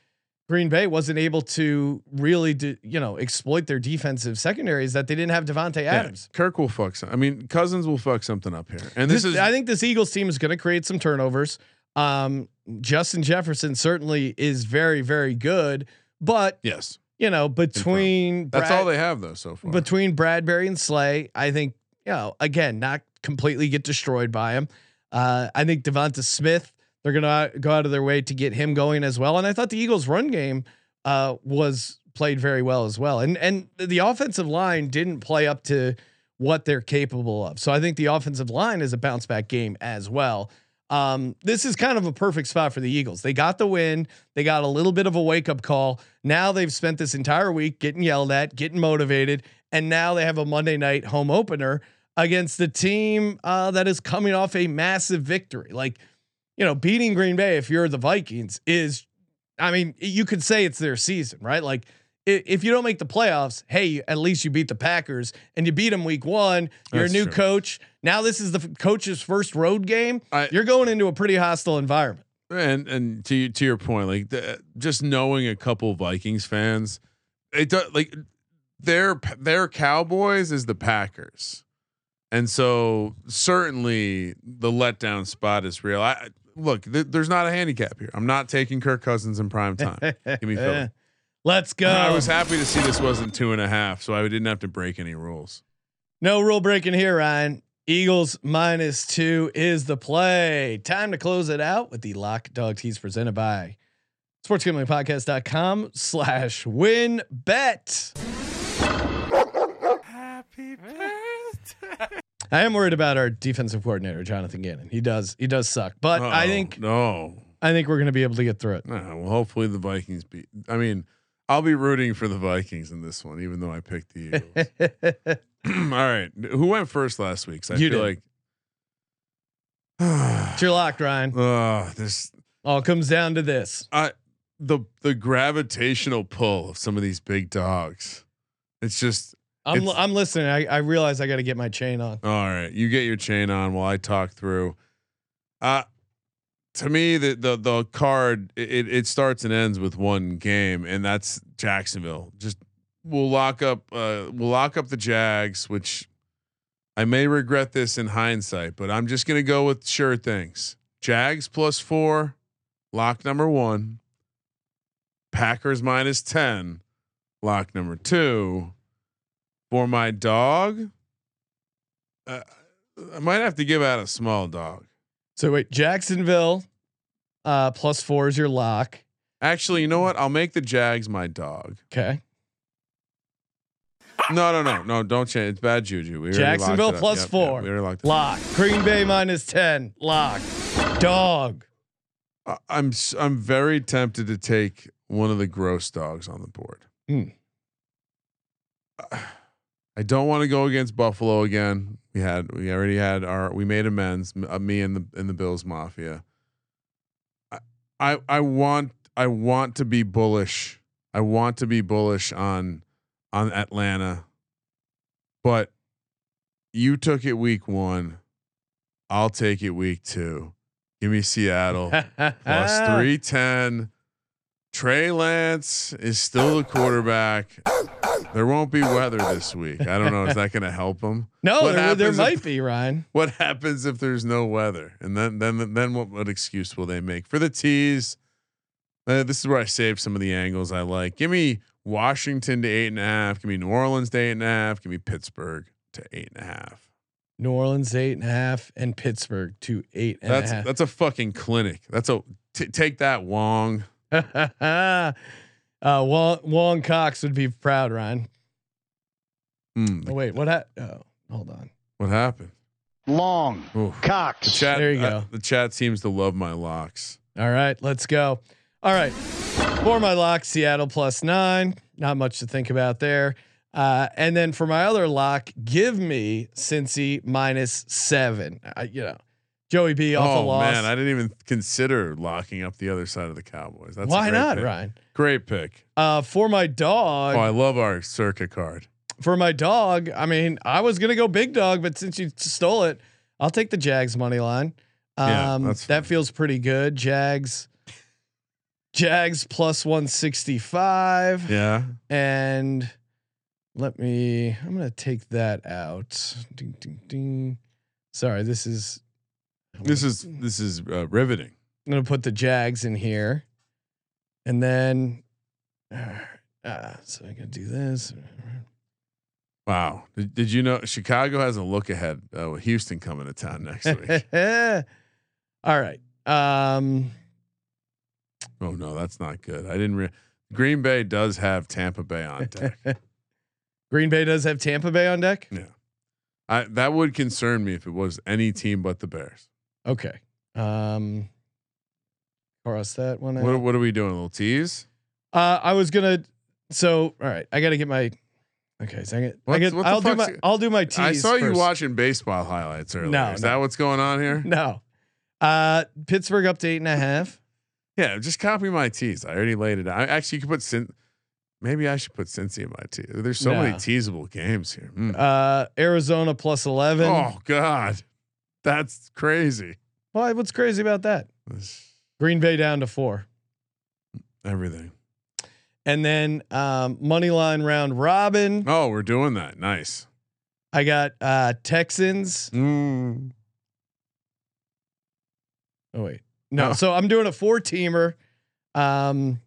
Green Bay wasn't able to really do, you know exploit their defensive secondaries that they didn't have Davante Adams. Yeah, Kirk will fuck. Some, I mean, Cousins will fuck something up here. And this, This, is I think this Eagles team is going to create some turnovers. Um, Justin Jefferson certainly is very, very good, but yes. You know, between That's Brad- all they have though so far. between Bradberry and Slay, I think you know again not completely get destroyed by him. Uh, I think Devonta Smith they're gonna go out of their way to get him going as well. And I thought the Eagles' run game uh, was played very well as well. And and the offensive line didn't play up to what they're capable of. So I think the offensive line is a bounce back game as well. Um, this is kind of a perfect spot for the Eagles. They got the win. They got a little bit of a wake up call. Now they've spent this entire week getting yelled at, getting motivated, and now they have a Monday night home opener against the team uh, that is coming off a massive victory. Like, you know, beating Green Bay if you're the Vikings is, I mean, you could say it's their season, right? Like, if you don't make the playoffs, hey, at least you beat the Packers and you beat them week one. You're That's a new true. coach. Now this is the f- coach's first road game. I- You're going into a pretty hostile environment. and and to to your point, like the, just knowing a couple Vikings fans, it does like their their Cowboys is the Packers, and so certainly the letdown spot is real. I look, th- there's not a handicap here. I'm not taking Kirk Cousins in prime time. *laughs* Give me Philly. Let's go. I was happy to see this wasn't two and a half, so I didn't have to break any rules. No rule breaking here, Ryan. Eagles minus two is the play. Time to close it out with the Lock Dog Tees presented by sportsgamblingpodcast.com slash WynnBET. Happy birthday. I am worried about our defensive coordinator, Jonathan Gannon. He does he does suck. But I Oh, think no. I think we're gonna be able to get through it. Uh, well, hopefully the Vikings beat. I mean, I'll be rooting for the Vikings in this one, even though I picked the Eagles. *laughs* *clears throat* All right, who went first last week? So I You feel did. like *sighs* it's your lock, Ryan. uh, this All comes down to this. I the the gravitational pull of some of these big dogs. It's just I'm It's- I'm listening. I, I realize I got to get my chain on. all right. You get your chain on while I talk through. Uh to me, the the the card it it starts and ends with one game, and that's Jacksonville. Just we'll lock up uh we'll lock up the Jags, which I may regret this in hindsight, but I'm just gonna go with sure things. Jags plus four, lock number one. Packers minus ten, lock number two. For my dog, uh, I might have to give out a small dog. So wait, Jacksonville uh, plus four is your lock. Actually, you know what? I'll make the Jags my dog. Okay. No, no, no, no. Don't change. It's bad juju. We Jacksonville plus Yep, yep, four. we already locked up. Lock. Green Bay minus 10. Lock. Dog. I'm I'm very tempted to take one of the gross dogs on the board. Hmm. I don't want to go against Buffalo again. We had we already had our we made amends. Uh, me and the and the Bills Mafia. I, I I want I want to be bullish. I want to be bullish on on Atlanta, but you took it week one. I'll take it week two. Give me Seattle *laughs* plus three ten. Trey Lance is still the quarterback. There won't be weather this week. I don't know. Is that going to help him? *laughs* No, What there, there might if- be, Ryan. *laughs* What happens if there's no weather? And then then then what, what excuse will they make for the tees? Uh, this is where I save some of the angles I like. Give me Washington to eight and a half. Give me New Orleans to eight and a half. Give me Pittsburgh to eight and a half. New Orleans eight and a half and Pittsburgh to eight and That's a half. that's a fucking clinic. That's a t- take that Wong. *laughs* uh, Wong, Wong Cox would be proud, Ryan. Mm, Oh, wait, what? Ha- oh, hold on. what happened? Long. Ooh. The Cox. chat. There you uh, go. the chat seems to love my locks. All right, let's go. All right, for my lock, Seattle plus nine. Not much to think about there. Uh, and then for my other lock, give me Cincy minus seven. I, you know, Joey B off a loss. oh man, I didn't even consider locking up the other side of the Cowboys. That's Why not, pick. Ryan? Great pick. Uh, for my dog, Oh, I love our circuit card. for my dog, I mean, I was gonna go big dog, but since you stole it, I'll take the Jags money line. Yeah, Um, that's that feels pretty good. Jags, Jags plus one sixty five. Yeah. And let me, I'm going to take that out. Ding, ding, ding. Sorry, this is, This is this is uh, riveting. I'm going to put the Jags in here. And then, uh, so I can do this. Wow. Did, did you know Chicago has a look ahead uh, with Houston coming to town next week? *laughs* All right. Um, oh no, that's not good. I didn't. Re- Green Bay does have Tampa Bay on deck. *laughs* Green Bay does have Tampa Bay on deck. yeah. I, that would concern me if it was any team but the Bears. Okay. Um, cross that one out. What, what are we doing? A little tease? Uh, I was gonna. So, all right, I got to get my. Okay, so I get. I get, what I'll do my. I'll do my tease. I saw you first. watching baseball highlights earlier. No, is no. that what's going on here? No. Uh, Pittsburgh up to eight and a half. *laughs* Yeah, just copy my tease. I already laid it out. I, actually, you could put Cin- Maybe I should put Cincy in my tease. There's so many teasable games here. Mm. Uh, Arizona plus eleven. Oh God, that's crazy. Why? What's crazy about that? Green Bay down to four, everything. and then um, money line round robin. Oh, we're doing that. Nice. I got uh, Texans. Mm. Oh wait, no. Oh. So I'm doing a four teamer. Um,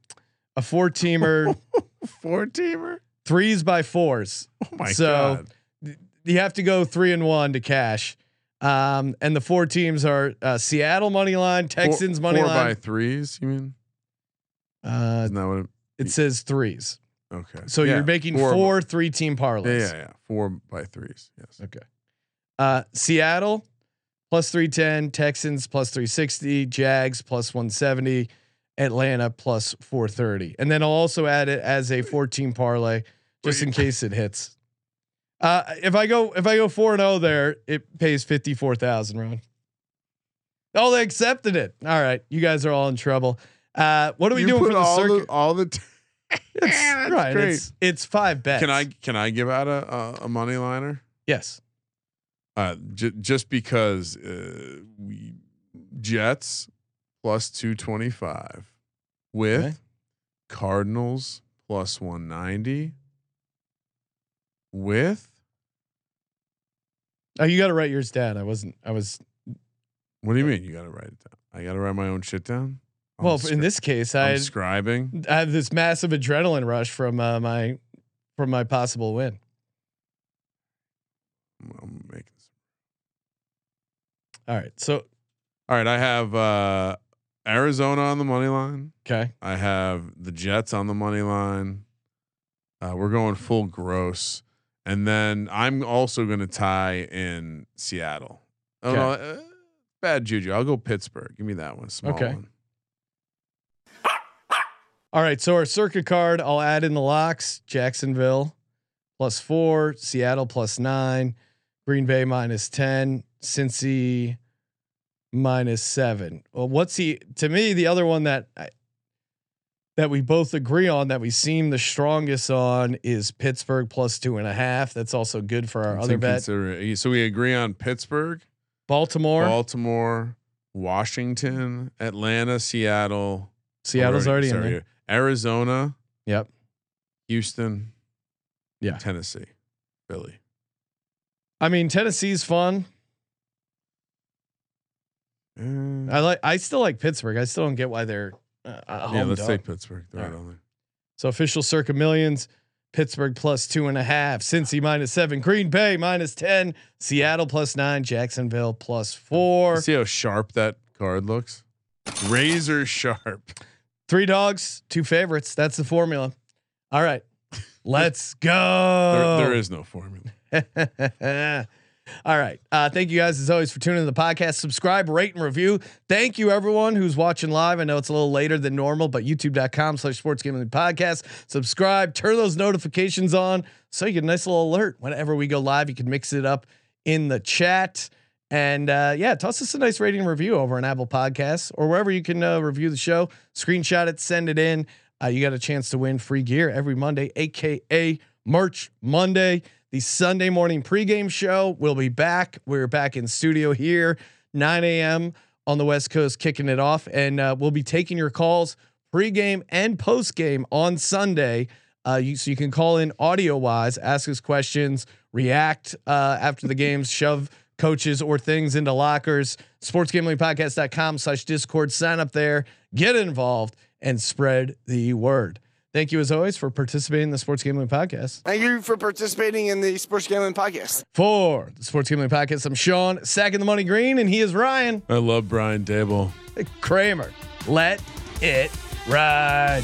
a four teamer, *laughs* Four teamer. threes by fours. Oh my god. So- God. you have to go three and one to cash. Um, and the four teams are uh, Seattle money line, Texans four, money four by threes. You mean? Uh, Isn't that what? It, it says threes. okay. So Yeah, you're making four- four, three team Yeah, parlays. yeah, yeah. Four by threes. Yes. Okay. Uh, Seattle plus 310, Texans plus 360, Jags plus 170, Atlanta plus 430. And then I'll also add it as a 14 parlay just in case it hits. Uh, if I go if I go 4 and 0 there, it pays 54,000, Ron. Oh, they accepted it. All right. You guys are all in trouble. Uh, what are we You doing for the all circuit? the all the. T- *laughs* *laughs* It's, That's right. great. It's, it's five bets. can I can I give out a a, a money liner? Yes. Uh, j- just because uh, we Jets plus two twenty five with Okay. Cardinals plus one ninety with Oh, you got to write yours down. I wasn't. I was. what do you mean? You got to write it down. I got to write my own shit down. I'm Well, scri- in this case, I'm I scribing. I have this massive adrenaline rush from uh, my from my possible win. I'm, I'm making. All right. So All right, I have uh, Arizona on the money line. okay. I have the Jets on the money line. Uh, we're going full gross, and then I'm also going to tie in Seattle. Oh no, uh, bad juju. I'll go Pittsburgh. Give me that one. Small Okay. one. All right. So our Circa card, I'll add in the locks: Jacksonville plus four, Seattle plus nine, Green Bay minus ten, Cincy minus seven. Well, what's the to me the other one that I, that we both agree on that we seem the strongest on is Pittsburgh plus two and a half. That's also good for our other bet. So we agree on Pittsburgh, Baltimore. Baltimore, Washington, Atlanta, Seattle. Seattle's or- already in there. Arizona, Yep. Houston, Yeah. Tennessee, Philly. I mean, Tennessee's fun. Uh, I like. I still like Pittsburgh. I still don't get why they're uh, yeah, let's dog. take Pittsburgh. It right. on there. So official circa millions. Pittsburgh plus two and a half. Cincy minus seven. Green Bay minus ten. Seattle plus nine. Jacksonville plus four. See how sharp that card looks? Razor sharp. Three dogs, two favorites. That's the formula. All right, *laughs* let's go. There, there is no formula. *laughs* All right. Uh, thank you guys as always for tuning in to the podcast. Subscribe, rate, and review. Thank you everyone who's watching live. I know it's a little later than normal, but youtube.com slash sports gambling podcast. Subscribe, turn those notifications on so you get a nice little alert whenever we go live. You can mix it up in the chat. And uh, yeah, toss us a nice rating review over on Apple Podcasts or wherever you can uh, review the show. Screenshot it, send it in. Uh, you got a chance to win free gear every Monday, aka Merch Monday. The Sunday morning pregame show We'll be back. We're back in studio here, 9 a.m. on the West Coast, kicking it off, and uh, we'll be taking your calls pregame and postgame on Sunday. Uh, you, so you can call in audio wise, ask us questions, react uh, after the games, shove coaches or things into lockers. Sportsgamblingpodcast.com slash Discord. Sign up there, get involved, and spread the word. Thank you as always for participating in the Sports Gambling Podcast. Thank you for participating in the Sports Gambling Podcast. For the Sports Gambling Podcast, I'm Sean, sacking the money green, and he is Ryan I love Brian Daboll. Kramer. Let it ride.